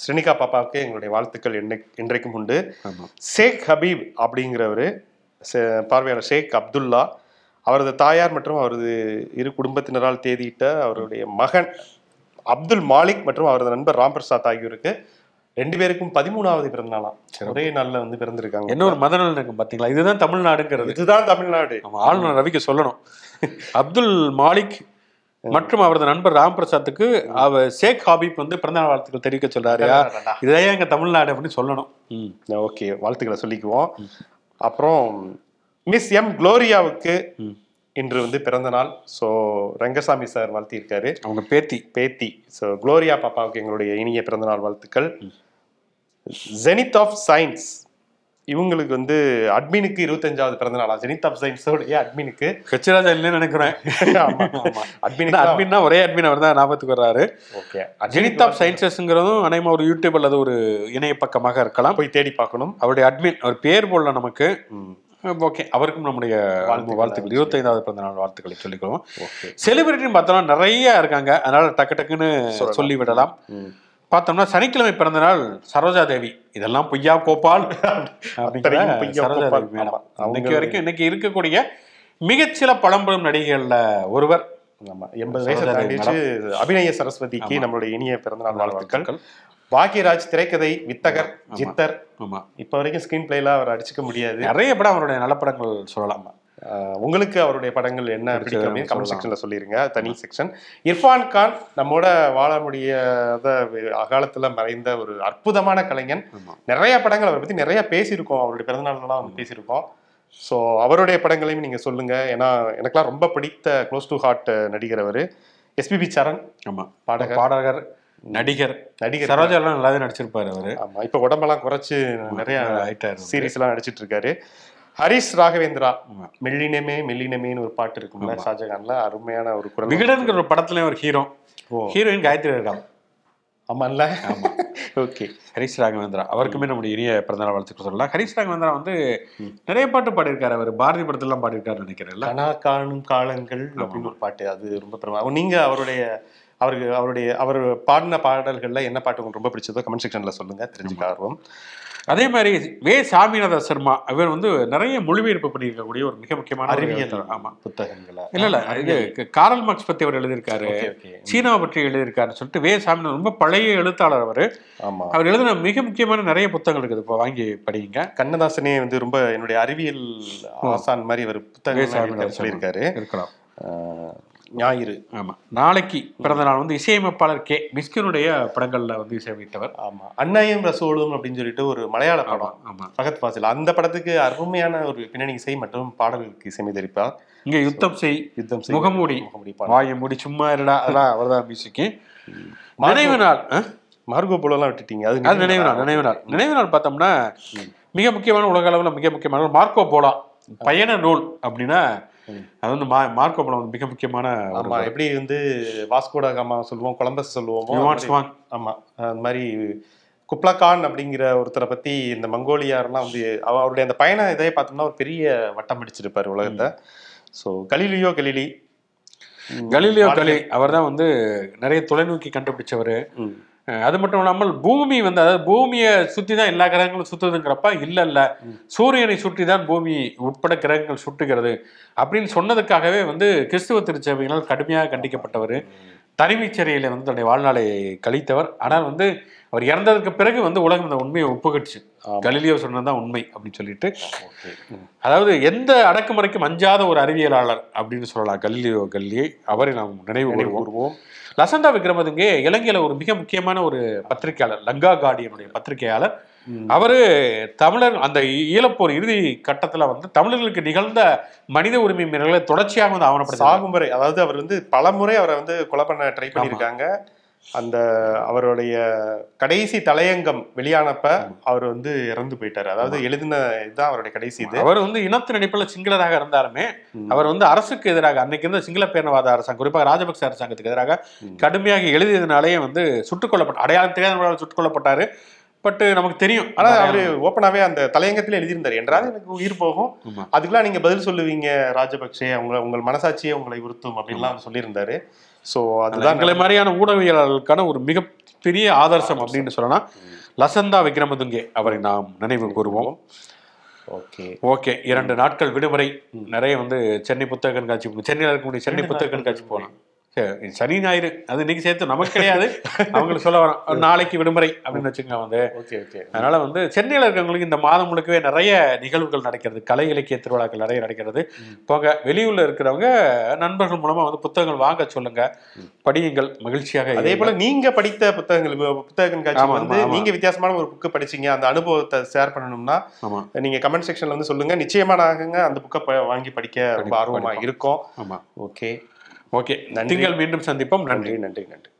ஸ்ரினிகா பாப்பாவுக்கு எங்களுடைய வாழ்த்துக்கள் என்னை இன்றைக்கும் உண்டு. ஷேக் ஹபீப் அப்படிங்கிறவர் பார்வையாளர் ஷேக் அப்துல்லா அவரது தாயார் மற்றும் அவரது இரு குடும்பத்தினரால் தேதியிட்ட அவருடைய மகன் அப்துல் மாலிக் மற்றும் அவரது நண்பர் ராம் பிரசாத் ஆகியோருக்கு ரெண்டு பேருக்கும் பதிமூணாவது பிறந்த நாளாம் ஒரே நாள்ல வந்து பிறந்திருக்காங்க. என்ன ஒரு மதநலன் இருக்கும் பாத்தீங்களா இதுதான் தமிழ்நாடுங்கிறது. இதுதான் தமிழ்நாடு. நம்ம ஆளுநர் ரவிக்கு சொல்லணும். அப்துல் மாலிக் மற்றும் அவரது நண்பர் ராம் பிரசாத்துக்கு அவ ஷேக் ஹாபிப் வந்து பிறந்தநாள் வாழ்த்துக்கள் தெரிவிக்க சொல்றாருயா இதே எங்க தமிழ்நாடு அப்படின்னு சொல்லணும். ம். ஓகே வாழ்த்துக்களை சொல்லிக்குவோம். அப்புறம் மிஸ் எம் குளோரியாவுக்கு. இன்று வந்து பிறந்த நாள். ஸோ ரங்கசாமி சார் வாழ்த்தியிருக்காரு. அவங்க பேத்தி. பேத்தி. ஸோ குளோரியா பாப்பாவுக்கு எங்களுடைய இனிய பிறந்தநாள் வாழ்த்துக்கள். ஜெனித் ஆஃப் சயின்ஸ் இவங்களுக்கு வந்து அட்மினுக்கு இருபத்தஞ்சாவது பிறந்த நாளா? ஜெனித் ஆஃப் சயின்ஸோடைய அட்மினுக்கு கச்சிராஜா இல்லைன்னு நினைக்கிறேன். அட்மின் அட்மின்னா ஒரே அட்மின் அவர் தான் ஞாபகத்துக்கு வர்றாரு. ஓகே ஜெனித் ஆஃப் சயின்சஸ்ங்கிறதும் அனைமா ஒரு யூடியூப் அல்லது ஒரு இணைய பக்கமாக இருக்கலாம். போய் தேடி பார்க்கணும். அவருடைய அட்மின் அவர் பேர் போடல நமக்கு. ஓகே அவருக்கும் நம்முடைய வாழ்த்துக்கள். இருபத்தைந்தாவது பிறந்த நாள் வாழ்த்துக்களை சொல்லிக்கிறோம் செலிபிரிட்டின்னு பார்த்தோம்னா நிறைய இருக்காங்க. அதனால டக்கு டக்குன்னு. சொல்லி விடலாம். பார்த்தோம்னா சனிக்கிழமை பிறந்த நாள் சரோஜா தேவி இதெல்லாம் பொய்யா கோபால். இன்னைக்கு வரைக்கும் இன்னைக்கு இருக்கக்கூடிய மிகச்சில பழம்பெரும் நடிகைகள்ல ஒருவர். எண்பது வயசை அபிநய சரஸ்வதிக்கு. நம்மளுடைய இனிய பிறந்தநாள் வாழ்த்துக்கள். பாக்யராஜ் திரைக்கதை வித்தகர். ஜித்தர். ஆமா. இப்ப வரைக்கும் ஸ்கிரீன் பிளேல அவர் அடிச்சுக்க முடியாது. நிறைய படம் அவருடைய நல்ல படங்கள் சொல்லலாம். உங்களுக்கு அவருடைய படங்கள் என்ன பிடிக்கும் அப்படின்னு கமெண்ட். செக்ஷன்ல சொல்லிருங்க. தனி செக்ஷன் இர்ஃபான் கான் நம்மோட வாழ முடியாத அகாலத்துல மறைந்த ஒரு அற்புதமான கலைஞன். நிறைய படங்கள் அவரை பத்தி நிறைய பேசியிருக்கோம். அவருடைய பிறந்தநாள்லாம் வந்து பேசியிருக்கோம். ஸோ அவருடைய படங்களையும் நீங்க சொல்லுங்க. ஏன்னா எனக்கெல்லாம் ரொம்ப பிடித்த க்ளோஸ் டு ஹார்ட் நடிகர் அவரு. எஸ்பிபி சரண் ஆமா. பாடகர். பாடகர். நடிகர். நடிகர் சரோஜா எல்லாம் நல்லாவே நடிச்சிருப்பாரு அவரு. ஆமா இப்ப உடம்பெல்லாம் குறைச்சு நிறைய ஆயிட்டாரு சீரிஸ் எல்லாம் நடிச்சிட்டு இருக்காரு ஹரிஷ் ராகவேந்திரா. மெல்லினமே மெல்லினமேன்னு ஒரு பாட்டு இருக்கும்ல ஷாஜகான்ல அருமையான ஒரு குரல் விகடன்கிற ஒரு படத்துலயும் ஒரு ஹீரோ. ஹீரோயின் காயத்ரி இருக்காங்க ஆமால்ல? ஓகே. ஹரிஷ் ராகவேந்திரா. அவருக்குமே நம்முடைய இனிய பிறந்தநாள் வாழ்த்துக்கள் சொல்லலாம். ஹரிஷ் ராகவேந்திரா வந்து நிறைய பாட்டு பாடியிருக்காரு அவர். பாரதி படத்துல பாடியிருக்காரு நினைக்கிறேன்ல. கனா காணும் காலங்கள் அப்படின்னு ஒரு பாட்டு அது ரொம்ப பெருமை. நீங்க அவருடைய அவருக்கு அவருடைய அவர் பாடின பாடல்கள்ல என்ன பாட்டு உங்களுக்கு ரொம்ப பிடிச்சதோ கமெண்ட் செக்ஷன்ல சொல்லுங்க தெரிஞ்சுக்க ஆர்வம். அதே மாதிரி வே சாமிநாத சர்மா இவர் வந்து நிறைய மொழிபெயர்ப்பு பண்ணியிருக்கக்கூடிய ஒரு மிக முக்கியமான அறிவியல் எழுத்தாளர். ஆமா. புத்தகங்களா? இல்ல இல்ல இது காரல் மார்க்ஸ் பத்தி அவர் எழுதியிருக்காரு. சீனாவை பற்றி எழுதியிருக்காருன்னு சொல்லிட்டு வே சாமிநாதன் ரொம்ப பழைய எழுத்தாளர் அவர். ஆமா. அவர் எழுதின மிக முக்கியமான நிறைய புத்தகங்கள் இருக்குது. இப்போ வாங்கி படிங்க. கண்ணதாசனே வந்து ரொம்ப என்னுடைய அறிவியல் ஆசான் மாதிரி சாமிநாத எழுதி சொல்லியிருக்காரு. இருக்கலாம். ஞாயிறு. ஆமா. நாளைக்கு பிறந்த நாள் வந்து இசையமைப்பாளர் கே. மிஸ்கினுடைய படங்கள்ல வந்து இசையமைத்தவர். ஆமா. அன்னையும் ரசோலும் அப்படின்னு சொல்லிட்டு ஒரு மலையாள படம். ஆமா. ஃபகத் ஃபாசில் அந்த படத்துக்கு அருமையான ஒரு பின்னணி இசை மற்றும் பாடல்களுக்கு இசையமைத்திருப்பார் இங்க யுத்தம் செய் யுத்தம் செய்யும் முகமூடி. முகமூடி வாயை மூடி சும்மா இருடா. அதெல்லாம் அவர்தான் மியூசிக்கு. நினைவு நாள்? மார்கோ போலலாம் விட்டுட்டீங்க. அது அது நினைவு நாள் நினைவு நாள். நினைவு நாள் பார்த்தோம்னா மிக முக்கியமான உலக அளவில் மிக முக்கியமான மார்க்கோ போலா பயண நூல் அப்படின்னா அது வந்து மா மார்க்கோ போலா வந்து மிக முக்கியமான ஆமா எப்படி வந்து வாஸ்கோட காமா சொல்லுவோம் கொலம்பஸ் சொல்லுவோமோ You அது மாதிரி-? ஆமா குப்லகான் அப்படிங்கிற ஒருத்தரை பத்தி இந்த மங்கோலியாரெல்லாம் வந்து அவ- அவருடைய அந்த பயண இதே பார்த்தோம்னா ஒரு பெரிய வட்டம் அடிச்சிருப்பாரு உலகத்தை. So Galileo Galilei. கலீலியோ கலி அவர் தான் வந்து நிறைய தொலைநோக்கி கண்டுபிடிச்சவர். அது மட்டும் இல்லாமல் பூமி வந்து அதாவது பூமியை சுற்றி தான் எல்லா கிரகங்களும் சுற்றுதுங்கிறப்ப இல்லை இல்லை சூரியனை சுற்றி தான் பூமி உட்பட கிரகங்கள் சுட்டுகிறது அப்படின்னு சொன்னதுக்காகவே வந்து கிறிஸ்துவ திருச்சபையினால் கடுமையாக கண்டிக்கப்பட்டவர். தனிமைச் சிறையில் வந்து தன்னுடைய வாழ்நாளை கழித்தவர். ஆனால் வந்து அவர் இறந்ததுக்கு பிறகு வந்து உலகம் இந்த உண்மையை ஒப்புக்கட்டுச்சு ஆமா. கலிலியோ சொன்னதுதான் உண்மை அப்படின்னு சொல்லிட்டு. அதாவது எந்த அடக்குமுறைக்கும் அஞ்சாத ஒரு அறிவியலாளர் அப்படின்னு சொல்லலாம். கலிலியோ கல்லியை அவரை நாம் நினைவு கூறுவோம். லசந்தா விக்ரமதுங்கே இலங்கையில ஒரு மிக முக்கியமான ஒரு பத்திரிகையாளர் லங்கா கார்டியனுடைய பத்திரிகையாளர். அவரு தமிழர் அந்த ஈழப்போர் இறுதி கட்டத்துல வந்து தமிழர்களுக்கு நிகழ்ந்த மனித உரிமை மீறல்களை தொடர்ச்சியாக வந்து ஆவணப்படுத்த சாகுமுறை அதாவது அவர் வந்து பல முறை அவரை வந்து கொலை பண்ண ட்ரை பண்ணியிருக்காங்க. அந்த அவருடைய கடைசி தலையங்கம் வெளியானப்ப அவர் வந்து இறந்து போயிட்டாரு. அதாவது எழுதின இதுதான் அவருடைய கடைசி இது. அவர் வந்து இனத்து நடிப்பில் சிங்களராக இருந்தாலுமே அவர் வந்து அரசுக்கு எதிராக அன்னைக்கு இருந்த சிங்கள பேரினவாத அரசாங்கம் குறிப்பாக ராஜபக்ச அரசாங்கத்துக்கு எதிராக கடுமையாக எழுதியதுனாலேயே வந்து சுட்டுக் கொல்லப்பட்ட அடையாளம் தெரியாத சுட்டுக் கொல்லப்பட்டாரு. பட் நமக்கு தெரியும். ஆனா அவரு ஓப்பனாவே அந்த தலையங்கத்துல எழுதியிருந்தாரு. என்றால் எனக்கு உயிர் போகும். அதுக்கெல்லாம் நீங்க பதில் சொல்லுவீங்க ராஜபக்சே உங்க உங்கள் மனசாட்சியே உங்களை உறுத்தும் அப்படின்லாம் அவர் சொல்லியிருந்தாரு. சோ அதுதான் எங்களை மாதிரியான ஊடகவியலாளர்களுக்கான ஒரு மிகப்பெரிய ஆதர்சம் அப்படின்னு சொல்லலாம். லசந்தா விக்ரமதுங்கே அவரை நாம் நினைவு கூறுவோம். ஓகே. ஓகே இரண்டு நாட்கள் விடுமுறை. நிறைய வந்து சென்னை புத்தக கண்காட்சி சென்னையில் இருக்கக்கூடிய சென்னை புத்தக கண்காட்சி. போகலாம். சரி, சனி ஞாயிறு அது இன்னைக்கு சேர்த்து நமக்கு கிடையாது. அவங்களுக்கு சொல்ல வரோம். நாளைக்கு விடுமுறை அப்படின்னு வச்சுக்கோங்க வந்து. Okay okay. அதனால வந்து சென்னையில் இருக்கிறவங்களுக்கு இந்த மாதம் முழுக்கவே நிறைய நிகழ்வுகள் நடக்கிறது. கலை இலக்கிய திருவிழாக்கள் நிறைய நடக்கிறது. போக வெளியூர்ல இருக்கிறவங்க நண்பர்கள் மூலமா வந்து புத்தகங்கள் வாங்க சொல்லுங்க. படியுங்கள் மகிழ்ச்சியாக அதே போல நீங்க படித்த புத்தகங்கள் புத்தக கண்காட்சி வந்து. நீங்க வித்தியாசமான ஒரு புக்கு படிச்சீங்க. அந்த அனுபவத்தை ஷேர் பண்ணணும்னா நீங்க கமெண்ட் செக்ஷன்ல வந்து சொல்லுங்க. நிச்சயமா நாங்க அந்த புக்கை வாங்கி படிக்க ரொம்ப ஆர்வமா. இருக்கோம். ஆமா. ஓகே. ஓகே நன்றி. திங்கள் மீண்டும் சந்திப்போம். நன்றி நன்றி நன்றி.